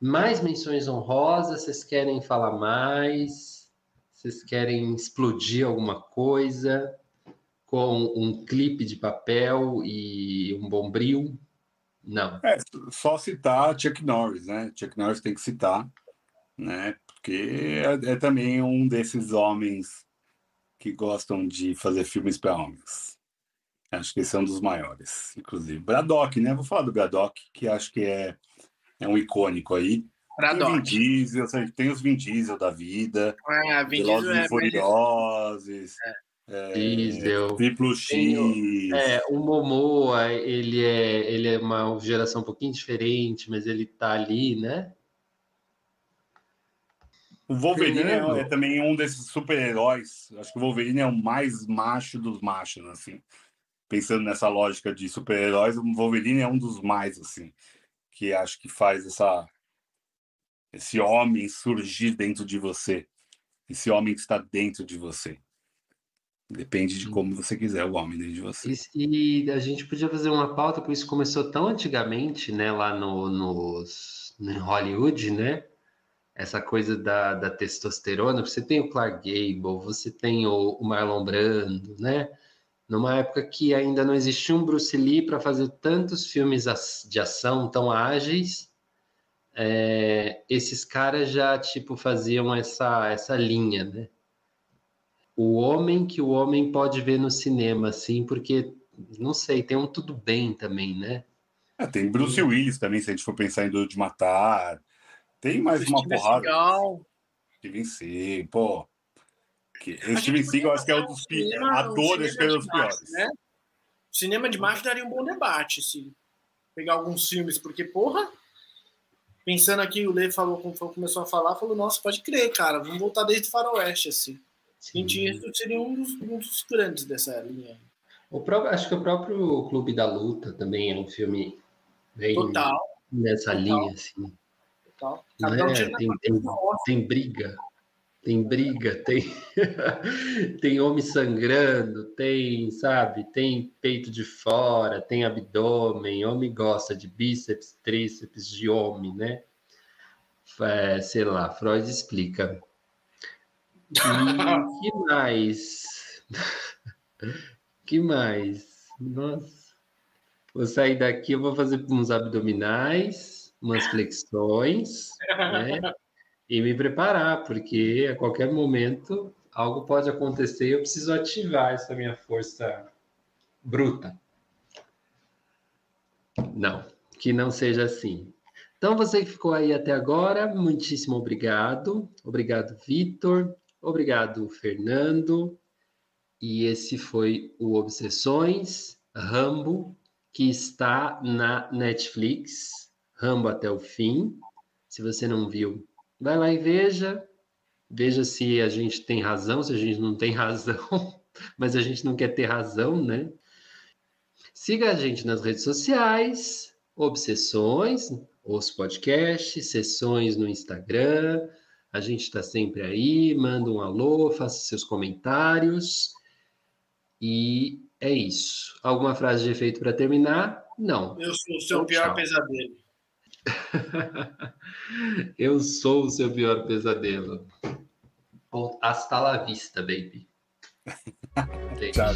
Mais menções honrosas, vocês querem falar mais? Vocês querem explodir alguma coisa? com um clipe de papel e um bombril? Não. É, só citar Chuck Norris, né? Chuck Norris tem que citar, né? Porque é, é também um desses homens que gostam de fazer filmes para homens. Acho que esse é um dos maiores, inclusive. Braddock, né? Vou falar do Braddock, que acho que é, é um icônico aí. Braddock. Tem, Vin Diesel, tem os Vin Diesel da vida. É, Vin Diesel é Furiosos. É. É, Diesel. Triplo X. é, o Momoa, ele é, ele é uma geração um pouquinho diferente, mas ele tá ali, né? O Wolverine é, é, também um desses super-heróis. Acho que o Wolverine é o mais macho dos machos, assim. Pensando nessa lógica de super-heróis, o Wolverine é um dos mais, assim, que acho que faz essa esse homem surgir dentro de você. Esse homem que está dentro de você. Depende de como você quiser o homem dentro de você. E, e, a gente podia fazer uma pauta, porque isso começou tão antigamente, né, lá no, nos, no Hollywood, né? Essa coisa da, da testosterona. Você tem o Clark Gable, você tem o, o Marlon Brando, né? Numa época que ainda não existia um Bruce Lee para fazer tantos filmes de ação tão ágeis, é, esses caras já tipo faziam essa, essa linha, né? o homem que o homem pode ver no cinema, assim, porque, não sei, tem um tudo bem também, né? É, tem Bruce Willis também, se a gente for pensar em Duro de Matar. Tem mais uma porrada. Seagal. Steven Seagal, pô. Que, Steven Seagal acho que é um dos cinema, atores que é os piores. Né? Cinema de macho daria um bom debate, se pegar alguns filmes, porque, porra, pensando aqui, o Lê falou, começou a falar, falou, nossa, pode crer, cara, vamos voltar desde o Faroeste, assim. Clint Eastwood seria um dos, um dos grandes dessa linha. O próprio, acho que o próprio Clube da Luta também é um filme bem Total. nessa Total. linha, assim. Total. Né? Tem, tem, tem, briga. Tem briga, tem *laughs* tem homem sangrando, tem, sabe, tem peito de fora, tem abdômen, homem gosta de bíceps, tríceps de homem, né? É, sei lá, Freud explica. E *laughs* que mais? *laughs* que mais? Nossa. Vou sair daqui, eu vou fazer uns abdominais, umas flexões, né? E me preparar, porque a qualquer momento algo pode acontecer e eu preciso ativar essa minha força bruta. Não, que não seja assim. Então, você que ficou aí até agora, muitíssimo obrigado. Obrigado, Vitor. Obrigado, Fernando. E esse foi o Obsessões Rambo, que está na Netflix. Rambo até o fim. Se você não viu, vai lá e veja. Veja se a gente tem razão, se a gente não tem razão, *laughs* mas a gente não quer ter razão, né? Siga a gente nas redes sociais, Obsessões, os podcasts, sessões no Instagram. A gente está sempre aí. Manda um alô, faça seus comentários. E é isso. Alguma frase de efeito para terminar? Não. Eu sou o seu então, pior tchau. pesadelo. *laughs* Eu sou o seu pior pesadelo. Hasta la vista, baby. *laughs* tchau.